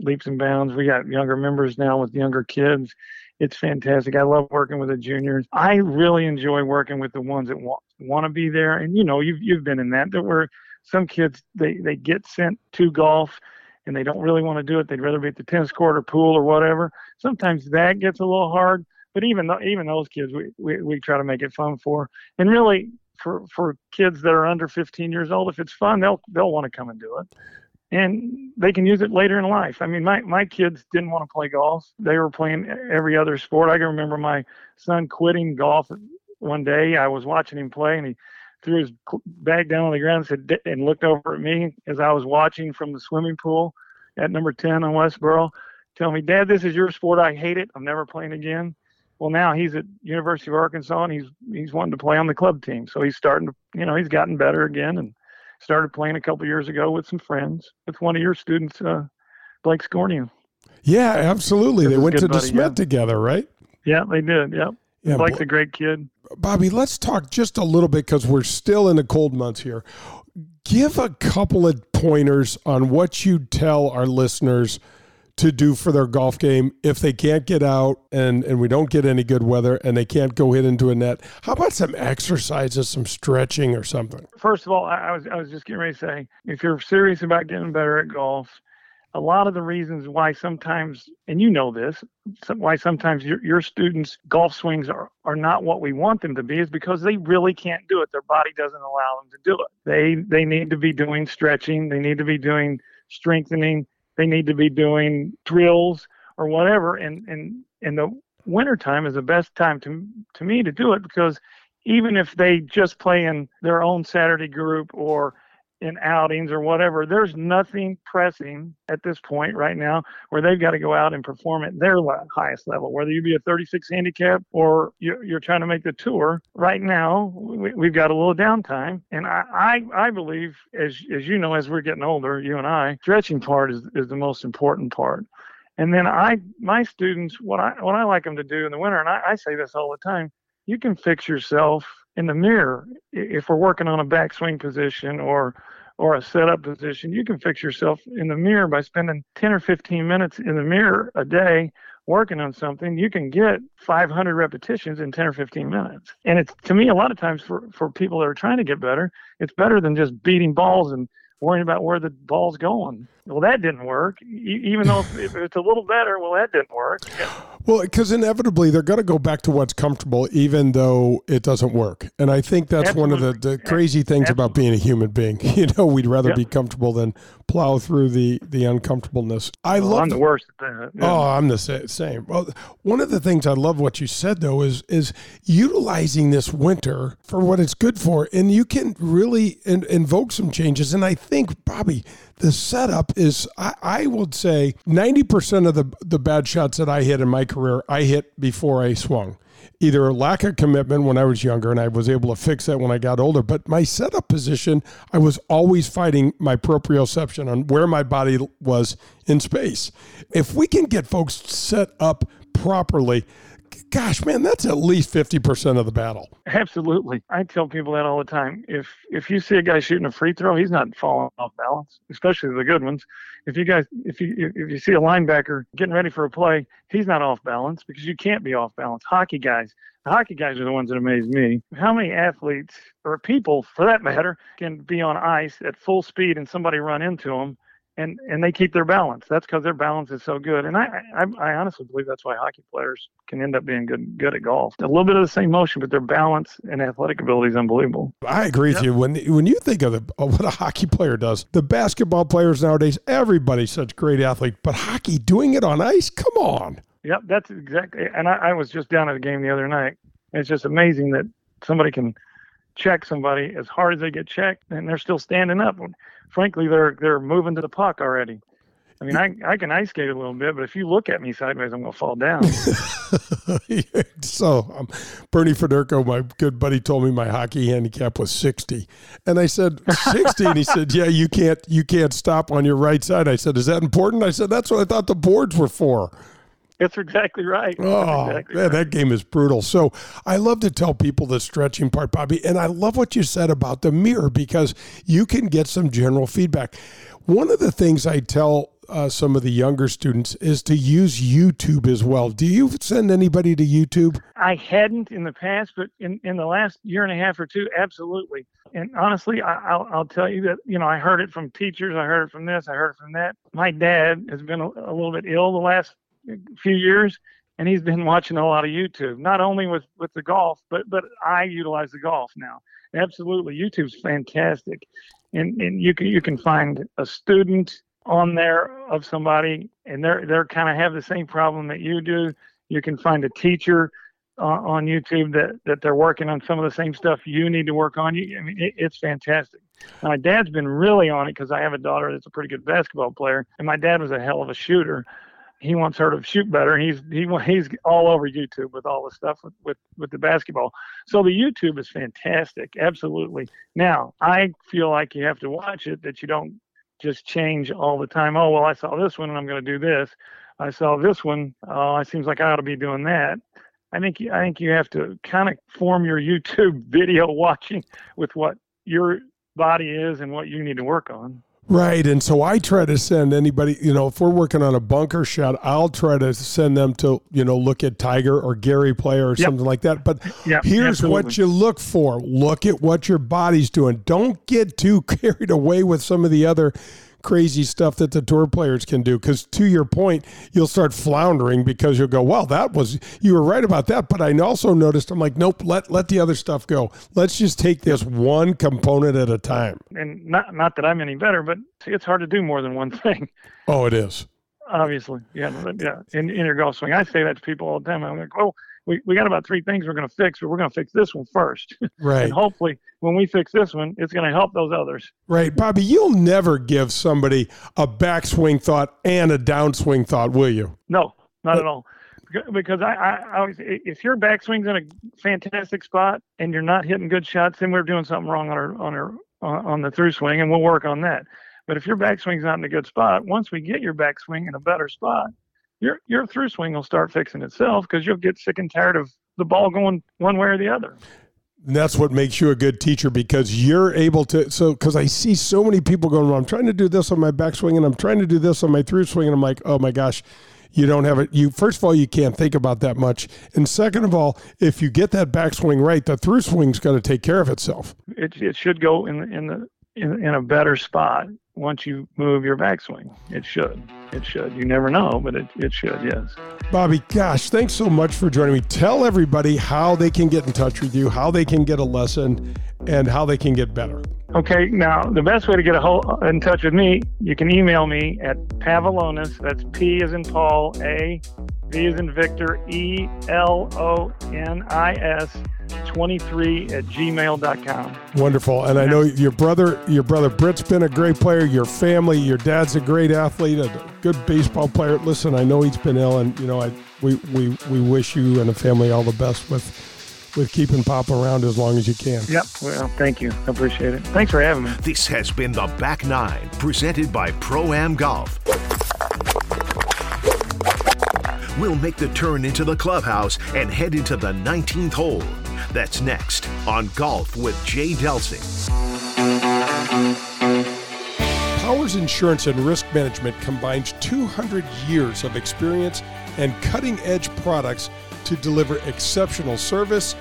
leaps and bounds. We got younger members now with younger kids. It's fantastic. I love working with the juniors. I really enjoy working with the ones that want want to be there. And you know, you've you've been in that. There were some kids they they get sent to golf and they don't really want to do it. They'd rather be at the tennis court or pool or whatever. Sometimes that gets a little hard. But even though, even those kids, we, we, we try to make it fun for. And really, for for kids that are under 15 years old, if it's fun, they'll they'll want to come and do it and they can use it later in life. I mean, my, my kids didn't want to play golf. They were playing every other sport. I can remember my son quitting golf one day. I was watching him play and he threw his bag down on the ground and said, and looked over at me as I was watching from the swimming pool at number 10 on Westboro, tell me, Dad, this is your sport. I hate it. I'm never playing again. Well, now he's at University of Arkansas and he's, he's wanting to play on the club team. So he's starting to, you know, he's gotten better again and, started playing a couple years ago with some friends with one of your students, uh, Blake Scornium. Yeah, absolutely. They went to buddy, DeSmet yeah. together, right? Yeah, they did. Yep. Yeah, Blake's a great kid. Bobby, let's talk just a little bit because we're still in the cold months here. Give a couple of pointers on what you tell our listeners to do for their golf game if they can't get out and, and we don't get any good weather and they can't go hit into a net? How about some exercises, some stretching or something? First of all, I, was I was just getting ready to say if you're serious about getting better at golf, a lot of the reasons why sometimes, and you know this, why sometimes your, your students' golf swings are, are not what we want them to be is because they really can't do it. Their body doesn't allow them to do it. They they need to be doing stretching. They need to be doing strengthening they need to be doing drills or whatever. And and and the wintertime is the best time to to me to do it because even if they just play in their own Saturday group or in outings or whatever. There's nothing pressing at this point right now where they've got to go out and perform at their highest level, whether you be a 36 handicap or you're trying to make the tour. Right now, we've got a little downtime, and I, I, I believe, as as you know, as we're getting older, you and I, stretching part is is the most important part. And then I, my students, what I what I like them to do in the winter, and I, I say this all the time, you can fix yourself in the mirror if we're working on a backswing position or or a setup position, you can fix yourself in the mirror by spending 10 or 15 minutes in the mirror a day working on something. You can get 500 repetitions in 10 or 15 minutes. And it's to me, a lot of times for, for people that are trying to get better, it's better than just beating balls and worrying about where the ball's going. Well, that didn't work. even though if it's a little better, well, that didn't work. Well, because inevitably they're going to go back to what's comfortable, even though it doesn't work. And I think that's Absolutely. one of the, the crazy things Absolutely. about being a human being. You know, we'd rather yep. be comfortable than plow through the the uncomfortableness. I well, love. I'm the worst. Yeah. Oh, I'm the same. Well, one of the things I love what you said though is is utilizing this winter for what it's good for, and you can really in, invoke some changes. And I think Bobby the setup is I, I, would say 90% of the the bad shots that I hit in my career I hit before I swung. Either a lack of commitment when I was younger and I was able to fix that when I got older, but my setup position, I was always fighting my proprioception on where my body was in space. If we can get folks set up properly, gosh, man, that's at least 50% of the battle. Absolutely. I tell people that all the time. If if you see a guy shooting a free throw, he's not falling off balance, especially the good ones. If you guys if you if you see a linebacker getting ready for a play, he's not off balance because you can't be off balance. Hockey guys, the hockey guys are the ones that amaze me. How many athletes or people for that matter can be on ice at full speed and somebody run into them and and they keep their balance. That's because their balance is so good. And I, I, I honestly believe that's why hockey players can end up being good good at golf. A little bit of the same motion, but their balance and athletic ability is unbelievable. I agree yep. with you. When when you think of, the, of what a hockey player does, the basketball players nowadays, everybody's such great athlete, but hockey doing it on ice, come on. Yep, that's exactly. And I, I was just down at a game the other night. It's just amazing that somebody can check somebody as hard as they get checked, and they're still standing up frankly, they're they're moving to the puck already. I mean, I, I can ice skate a little bit, but if you look at me sideways, I'm going to fall down. so, um, Bernie Federko, my good buddy, told me my hockey handicap was 60, and I said 60, and he said, "Yeah, you can't you can't stop on your right side." I said, "Is that important?" I said, "That's what I thought the boards were for." That's exactly right. Oh, exactly man, right. that game is brutal. So I love to tell people the stretching part, Bobby, and I love what you said about the mirror because you can get some general feedback. One of the things I tell uh, some of the younger students is to use YouTube as well. Do you send anybody to YouTube? I hadn't in the past, but in, in the last year and a half or two, absolutely. And honestly, I, will I'll tell you that, you know, I heard it from teachers, I heard it from this, I heard it from that. My dad has been a, a little bit ill the last few years, and he's been watching a lot of YouTube, not only with with the golf, but but I utilize the golf now. Absolutely, YouTube's fantastic, and and you can you can find a student on there of somebody, and they're they're kind of have the same problem that you do. You can find a teacher uh, on YouTube that that they're working on some of the same stuff you need to work on. You, I mean, it, it's fantastic. My dad's been really on it because I have a daughter that's a pretty good basketball player, and my dad was a hell of a shooter he wants her to shoot better. He's he he's all over YouTube with all the stuff with, with with the basketball. So the YouTube is fantastic, absolutely. Now I feel like you have to watch it that you don't just change all the time. Oh well, I saw this one and I'm going to do this. I saw this one. Oh, it seems like I ought to be doing that. I think I think you have to kind of form your YouTube video watching with what your body is and what you need to work on. Right. And so I try to send anybody, you know, if we're working on a bunker shot, I'll try to send them to, you know, look at Tiger or Gary Player or yep. something like that. But yep, here's absolutely. what you look for look at what your body's doing. Don't get too carried away with some of the other crazy stuff that the tour players can do. Because to your point, you'll start floundering because you'll go, "Well, that was you were right about that." But I also noticed I'm like, "Nope, let let the other stuff go. Let's just take this one component at a time." And not not that I'm any better, but it's hard to do more than one thing. Oh, it is. Obviously, yeah, yeah. In, in your golf swing, I say that to people all the time. I'm like, "Oh." We, we got about three things we're going to fix, but we're going to fix this one first. Right. and hopefully, when we fix this one, it's going to help those others. Right. Bobby, you'll never give somebody a backswing thought and a downswing thought, will you? No, not at all. Because I, I, I always, if your backswing's in a fantastic spot and you're not hitting good shots, then we're doing something wrong on our on our on the through swing, and we'll work on that. But if your backswing's not in a good spot, once we get your backswing in a better spot, your your through swing will start fixing itself because you'll get sick and tired of the ball going one way or the other. And that's what makes you a good teacher because you're able to. So, because I see so many people going, well, I'm trying to do this on my backswing and I'm trying to do this on my through swing, and I'm like, oh my gosh, you don't have it. You first of all, you can't think about that much, and second of all, if you get that backswing right, the through swing's going to take care of itself. It it should go in in the in, in a better spot once you move your backswing. It should. It should. You never know, but it, it should, yes. Bobby, gosh, thanks so much for joining me. Tell everybody how they can get in touch with you, how they can get a lesson, and how they can get better. Okay, now the best way to get a hold, in touch with me, you can email me at Pavelonis, that's P as in Paul, A, V as in Victor, E L O N I S 23 at gmail.com. Wonderful. And I know your brother, your brother Britt's been a great player, your family, your dad's a great athlete, a good baseball player. Listen, I know he's been ill and you know, I we we, we wish you and the family all the best with with keeping Pop around as long as you can. Yep. Well, thank you. I appreciate it. Thanks for having me. This has been the Back Nine, presented by Pro Am Golf. We'll make the turn into the clubhouse and head into the 19th hole. That's next on Golf with Jay Delsing. Powers Insurance and Risk Management combines 200 years of experience and cutting edge products to deliver exceptional service,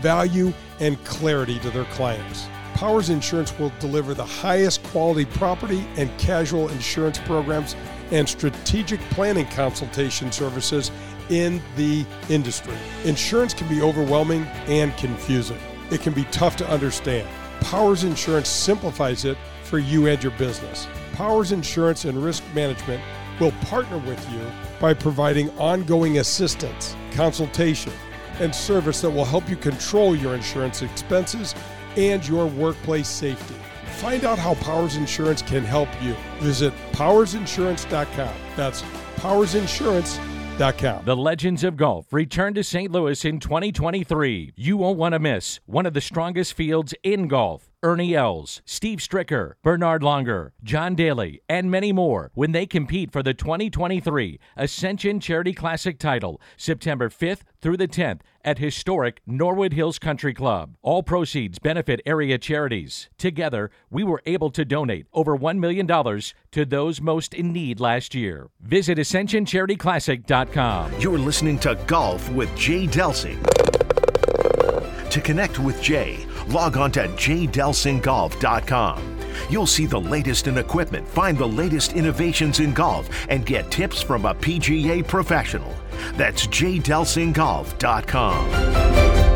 value, and clarity to their clients. Powers Insurance will deliver the highest quality property and casual insurance programs and strategic planning consultation services in the industry. Insurance can be overwhelming and confusing. It can be tough to understand. Powers Insurance simplifies it for you and your business. Powers Insurance and Risk Management will partner with you by providing ongoing assistance, consultation, and service that will help you control your insurance expenses and your workplace safety. Find out how Powers Insurance can help you. Visit powersinsurance.com. That's powersinsurance.com. The Legends of Golf return to St. Louis in 2023. You won't want to miss one of the strongest fields in golf. Ernie Els, Steve Stricker, Bernhard Langer, John Daly, and many more when they compete for the 2023 Ascension Charity Classic title September 5th through the 10th at historic Norwood Hills Country Club. All proceeds benefit area charities. Together, we were able to donate over $1 million to those most in need last year. Visit AscensionCharityClassic.com. You're listening to Golf with Jay Delsing. To connect with Jay, log on to jdelsinggolf.com. You'll see the latest in equipment, find the latest innovations in golf, and get tips from a PGA professional. That's jdelsinggolf.com.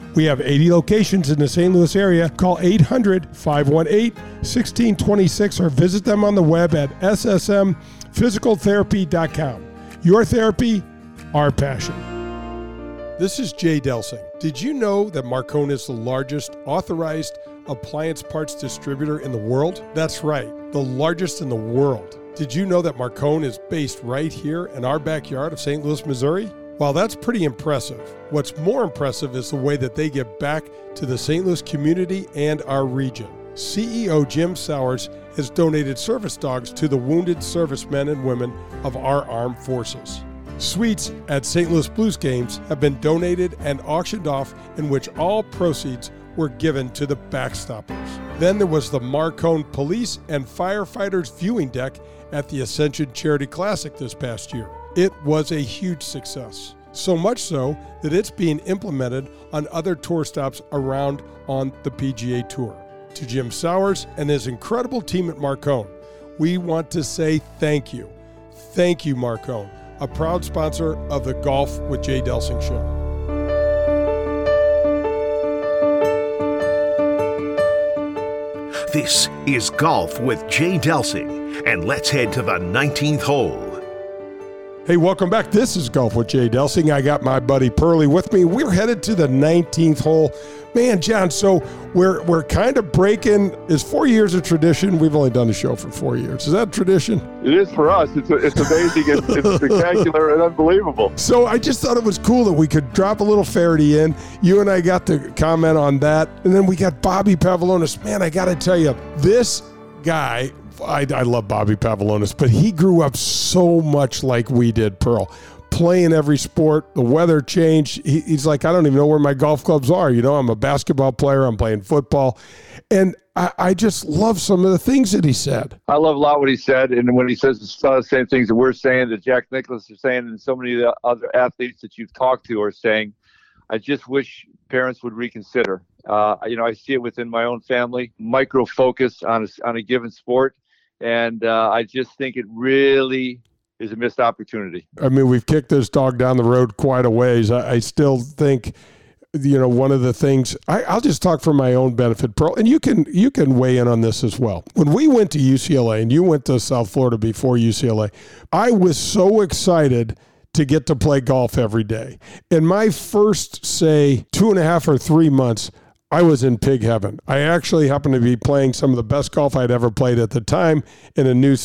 We have 80 locations in the St. Louis area. Call 800 518 1626 or visit them on the web at ssmphysicaltherapy.com. Your therapy, our passion. This is Jay Delsing. Did you know that Marcone is the largest authorized appliance parts distributor in the world? That's right, the largest in the world. Did you know that Marcone is based right here in our backyard of St. Louis, Missouri? While that's pretty impressive, what's more impressive is the way that they give back to the St. Louis community and our region. CEO Jim Sowers has donated service dogs to the wounded servicemen and women of our armed forces. Suites at St. Louis Blues games have been donated and auctioned off, in which all proceeds were given to the backstoppers. Then there was the Marcone Police and Firefighters viewing deck at the Ascension Charity Classic this past year. It was a huge success. So much so that it's being implemented on other tour stops around on the PGA Tour. To Jim Sowers and his incredible team at Marcone, we want to say thank you. Thank you, Marcone, a proud sponsor of the Golf with Jay Delsing show. This is Golf with Jay Delsing, and let's head to the 19th hole. Hey, welcome back. This is Golf with Jay Delsing. I got my buddy Pearly with me. We're headed to the 19th hole. Man, John, so we're we're kind of breaking is four years of tradition. We've only done the show for four years. Is that tradition? It is for us. It's, it's amazing. it's, it's spectacular and unbelievable. So I just thought it was cool that we could drop a little Feherty in. You and I got to comment on that. And then we got Bobby Pavelonis. Man, I got to tell you, this guy I, I love Bobby Pavelonis, but he grew up so much like we did, Pearl. Playing every sport, the weather changed. He, he's like, I don't even know where my golf clubs are. You know, I'm a basketball player, I'm playing football. And I, I just love some of the things that he said. I love a lot what he said. And when he says the same things that we're saying, that Jack Nicklaus is saying, and so many of the other athletes that you've talked to are saying, I just wish parents would reconsider. Uh, you know, I see it within my own family, micro focus on a, on a given sport and uh, I just think it really is a missed opportunity. I mean, we've kicked this dog down the road quite a ways. I, I still think, you know, one of the things I, will just talk for my own benefit, Pearl, and you can you can weigh in on this as well. When we went to UCLA and you went to South Florida before UCLA, I was so excited to get to play golf every day. In my first, say, two and a half or three months, I was in pig heaven. I actually happened to be playing some of the best golf I'd ever played at the time in a new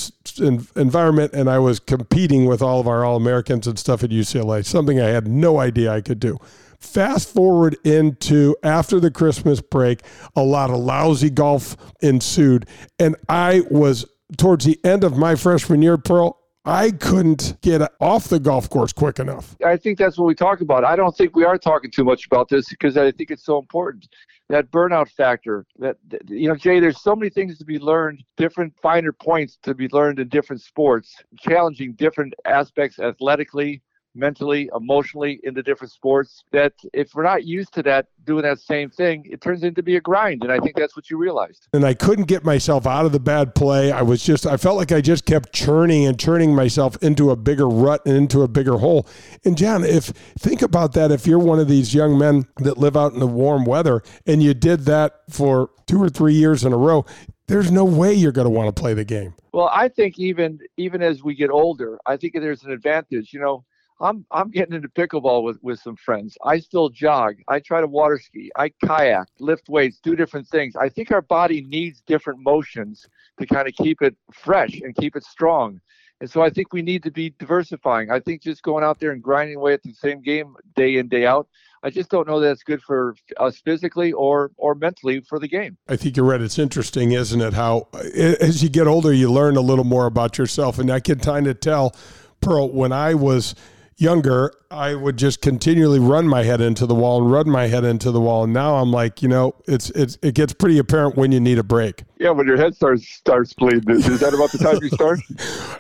environment, and I was competing with all of our All Americans and stuff at UCLA, something I had no idea I could do. Fast forward into after the Christmas break, a lot of lousy golf ensued, and I was towards the end of my freshman year, Pearl. I couldn't get off the golf course quick enough. I think that's what we talk about. I don't think we are talking too much about this because I think it's so important that burnout factor that you know jay there's so many things to be learned different finer points to be learned in different sports challenging different aspects athletically mentally, emotionally into different sports that if we're not used to that, doing that same thing, it turns into be a grind. And I think that's what you realized. And I couldn't get myself out of the bad play. I was just, I felt like I just kept churning and churning myself into a bigger rut and into a bigger hole. And John, if think about that, if you're one of these young men that live out in the warm weather and you did that for two or three years in a row, there's no way you're going to want to play the game. Well, I think even even as we get older, I think there's an advantage. You know, I'm I'm getting into pickleball with with some friends. I still jog. I try to water ski. I kayak, lift weights, do different things. I think our body needs different motions to kind of keep it fresh and keep it strong. And so I think we need to be diversifying. I think just going out there and grinding away at the same game day in day out. I just don't know that it's good for us physically or or mentally for the game. I think you're right. It's interesting, isn't it? How as you get older, you learn a little more about yourself, and I can kind of tell, Pearl, when I was younger, I would just continually run my head into the wall and run my head into the wall. And now I'm like, you know, it's it's it gets pretty apparent when you need a break. Yeah, when your head starts starts bleeding. Is that about the time you start?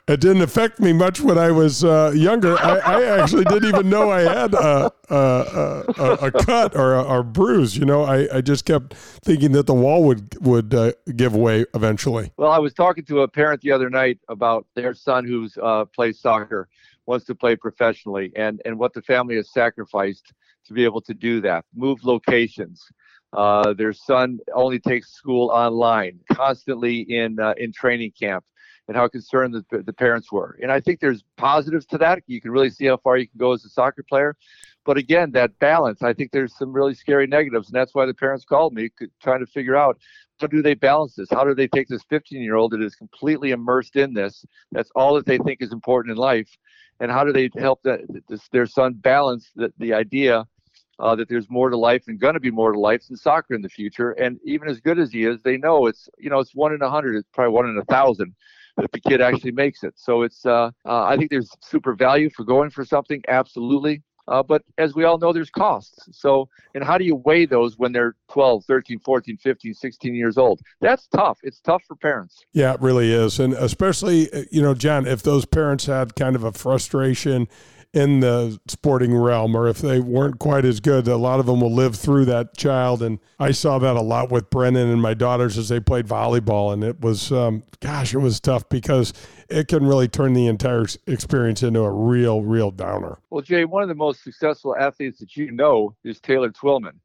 it didn't affect me much when I was uh, younger. I, I, actually didn't even know I had a, a, a, a cut or a, a, bruise. You know, I, I just kept thinking that the wall would would uh, give way eventually. Well, I was talking to a parent the other night about their son who's uh, plays soccer wants to play professionally and, and what the family has sacrificed to be able to do that. Move locations. Uh, their son only takes school online, constantly in uh, in training camp, and how concerned the, the parents were. And I think there's positives to that. You can really see how far you can go as a soccer player. But again, that balance, I think there's some really scary negatives. And that's why the parents called me trying to figure out how do they balance this? How do they take this 15 year old that is completely immersed in this? That's all that they think is important in life and how do they help that this, their son balance the, the idea uh, that there's more to life and going to be more to life than soccer in the future. And even as good as he is, they know it's you know it's one in a hundred, it's probably one in a thousand that the kid actually makes it. So it's uh, uh, I think there's super value for going for something, absolutely. Uh, but as we all know, there's costs. So, and how do you weigh those when they're 12, 13, 14, 15, 16 years old? That's tough. It's tough for parents. Yeah, it really is. And especially, uh, you know, John, if those parents had kind of a frustration in the sporting realm, or if they weren't quite as good, a lot of them will live through that child. And I saw that a lot with Brennan and my daughters as they played volleyball. And it was, um, gosh, it was tough because it can really turn the entire experience into a real, real downer. Well, Jay, one of the most successful athletes that you know is Taylor Twellman.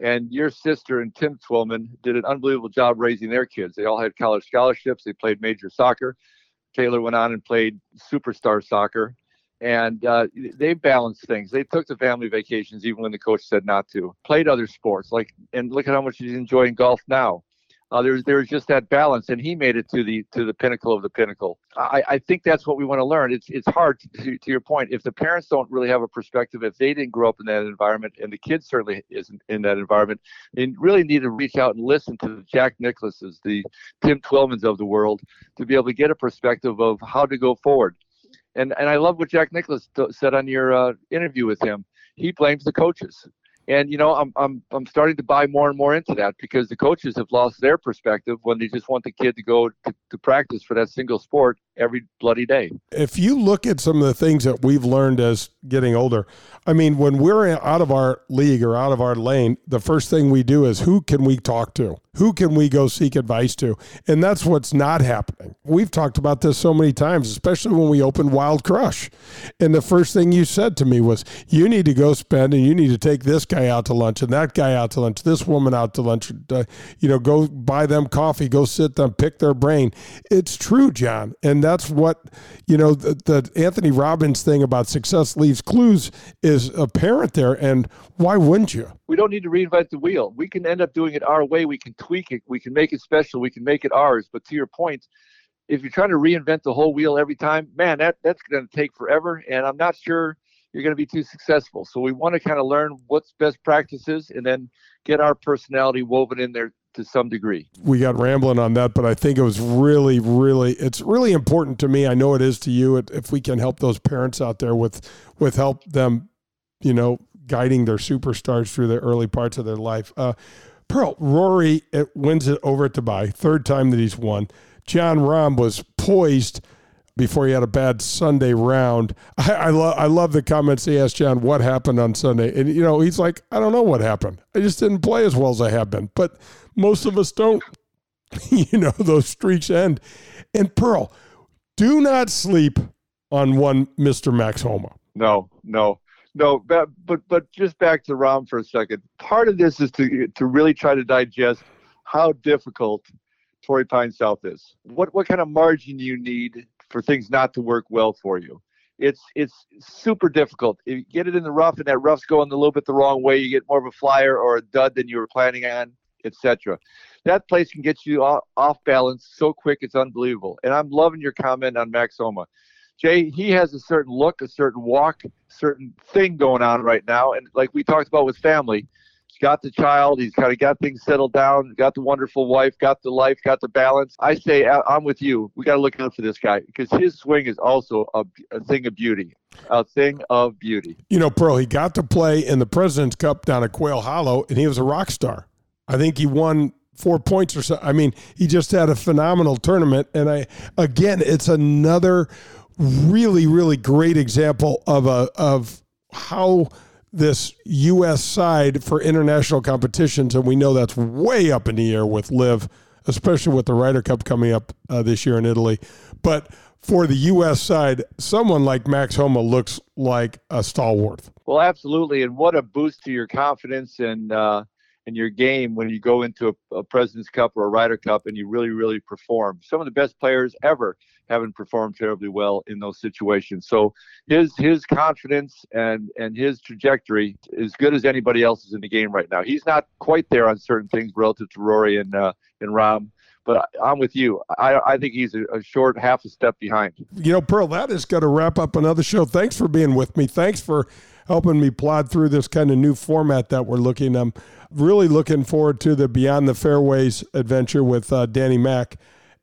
And your sister and Tim Twellman did an unbelievable job raising their kids. They all had college scholarships. They played major soccer. Taylor went on and played superstar soccer. And uh, they balanced things. They took the family vacations even when the coach said not to. Played other sports, like and look at how much he's enjoying golf now. Uh, there's there's just that balance, and he made it to the to the pinnacle of the pinnacle. I, I think that's what we want to learn. It's it's hard to, to your point. If the parents don't really have a perspective, if they didn't grow up in that environment, and the kid certainly isn't in that environment, they really need to reach out and listen to the Jack Nicklaus's, the Tim Twellmans of the world, to be able to get a perspective of how to go forward. And and I love what Jack Nicklaus said on your uh, interview with him. He blames the coaches and you know I'm I'm I'm starting to buy more and more into that because the coaches have lost their perspective when they just want the kid to go to, to practice for that single sport every bloody day. If you look at some of the things that we've learned as getting older, I mean, when we're out of our league or out of our lane, the first thing we do is who can we talk to? Who can we go seek advice to? And that's what's not happening. We've talked about this so many times, especially when we opened Wild Crush. And the first thing you said to me was, you need to go spend and you need to take this guy out to lunch and that guy out to lunch, this woman out to lunch, uh, you know, go buy them coffee, go sit them, pick their brain. It's true, John. And that's what, you know, the, the Anthony Robbins thing about success leaves clues is apparent there. And why wouldn't you? We don't need to reinvent the wheel. We can end up doing it our way. We can tweak it. We can make it special. We can make it ours. But to your point, if you're trying to reinvent the whole wheel every time, man, that that's going to take forever. And I'm not sure you're going to be too successful. So we want to kind of learn what's best practices and then get our personality woven in there to some degree. We got rambling on that, but I think it was really, really, it's really important to me. I know it is to you. If we can help those parents out there with, with help them, you know, guiding their superstars through the early parts of their life. Uh, Pearl Rory it wins it over at Dubai, third time that he's won. Jon Rahm was poised before he had a bad Sunday round. I, I love I love the comments he asked John what happened on Sunday, and you know he's like I don't know what happened. I just didn't play as well as I have been, but most of us don't. you know those streaks end. And Pearl, do not sleep on one Mister Max Homa. No, no. No, but, but but just back to Rahm for a second. Part of this is to to really try to digest how difficult Torrey Pine South is. What what kind of margin you need for things not to work well for you. It's it's super difficult. If you get it in the rough and that rough's going a little bit the wrong way, you get more of a flyer or a dud than you were planning on, etc. That place can get you off, balance so quick it's unbelievable. And I'm loving your comment on Max Homa. Jay, he has a certain look, a certain walk, certain thing going on right now. And like we talked about with family, he's got the child. He's kind of got things settled down. Got the wonderful wife. Got the life. Got the balance. I say I'm with you. We got to look out for this guy because his swing is also a, a thing of beauty. A thing of beauty. You know, Pearl. He got to play in the President's Cup down at Quail Hollow, and he was a rock star. I think he won four points or so. I mean, he just had a phenomenal tournament. And I, again, it's another really, really great example of a of how this U.S. side for international competitions, and we know that's way up in the air with LIV, especially with the Ryder Cup coming up uh, this year in Italy. But for the U.S. side, someone like Max Homa looks like a stalwart. Well, absolutely, and what a boost to your confidence and uh, and your game when you go into a, a President's Cup or a Ryder Cup and you really, really perform. Some of the best players ever haven't performed terribly well in those situations. So his his confidence and and his trajectory is good as anybody else's in the game right now. He's not quite there on certain things relative to Rory and uh, and Rahm. But I'm with you. I, I think he's a, a short half a step behind. You know, Pearl, that is going to wrap up another show. Thanks for being with me. Thanks for helping me plod through this kind of new format that we're looking. I'm really looking forward to the Beyond the Fairways adventure with uh, Danny Mack.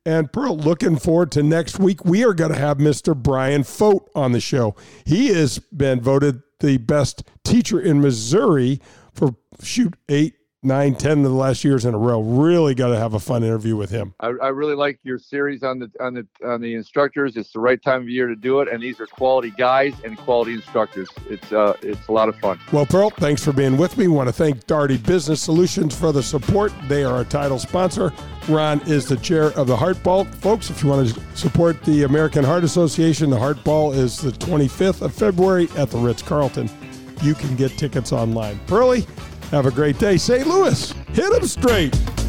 And Pearl, looking forward to next week. We are going to have Mr. Brian Fogt on the show. He has been voted the best teacher in Missouri for shoot eight nine, ten of the last years in a row. Really got to have a fun interview with him. I, I really like your series on the on the on the instructors. It's the right time of year to do it, and these are quality guys and quality instructors. It's uh it's a lot of fun. Well, Pearl, thanks for being with me. Want to thank Daugherty Business Solutions for the support. They are our title sponsor. Ron is the chair of the Heart Ball. Folks, if you want to support the American Heart Association, the Heart Ball is the 25th of February at the Ritz Carlton. You can get tickets online. Pearly, have a great day. St. Louis, hit them straight.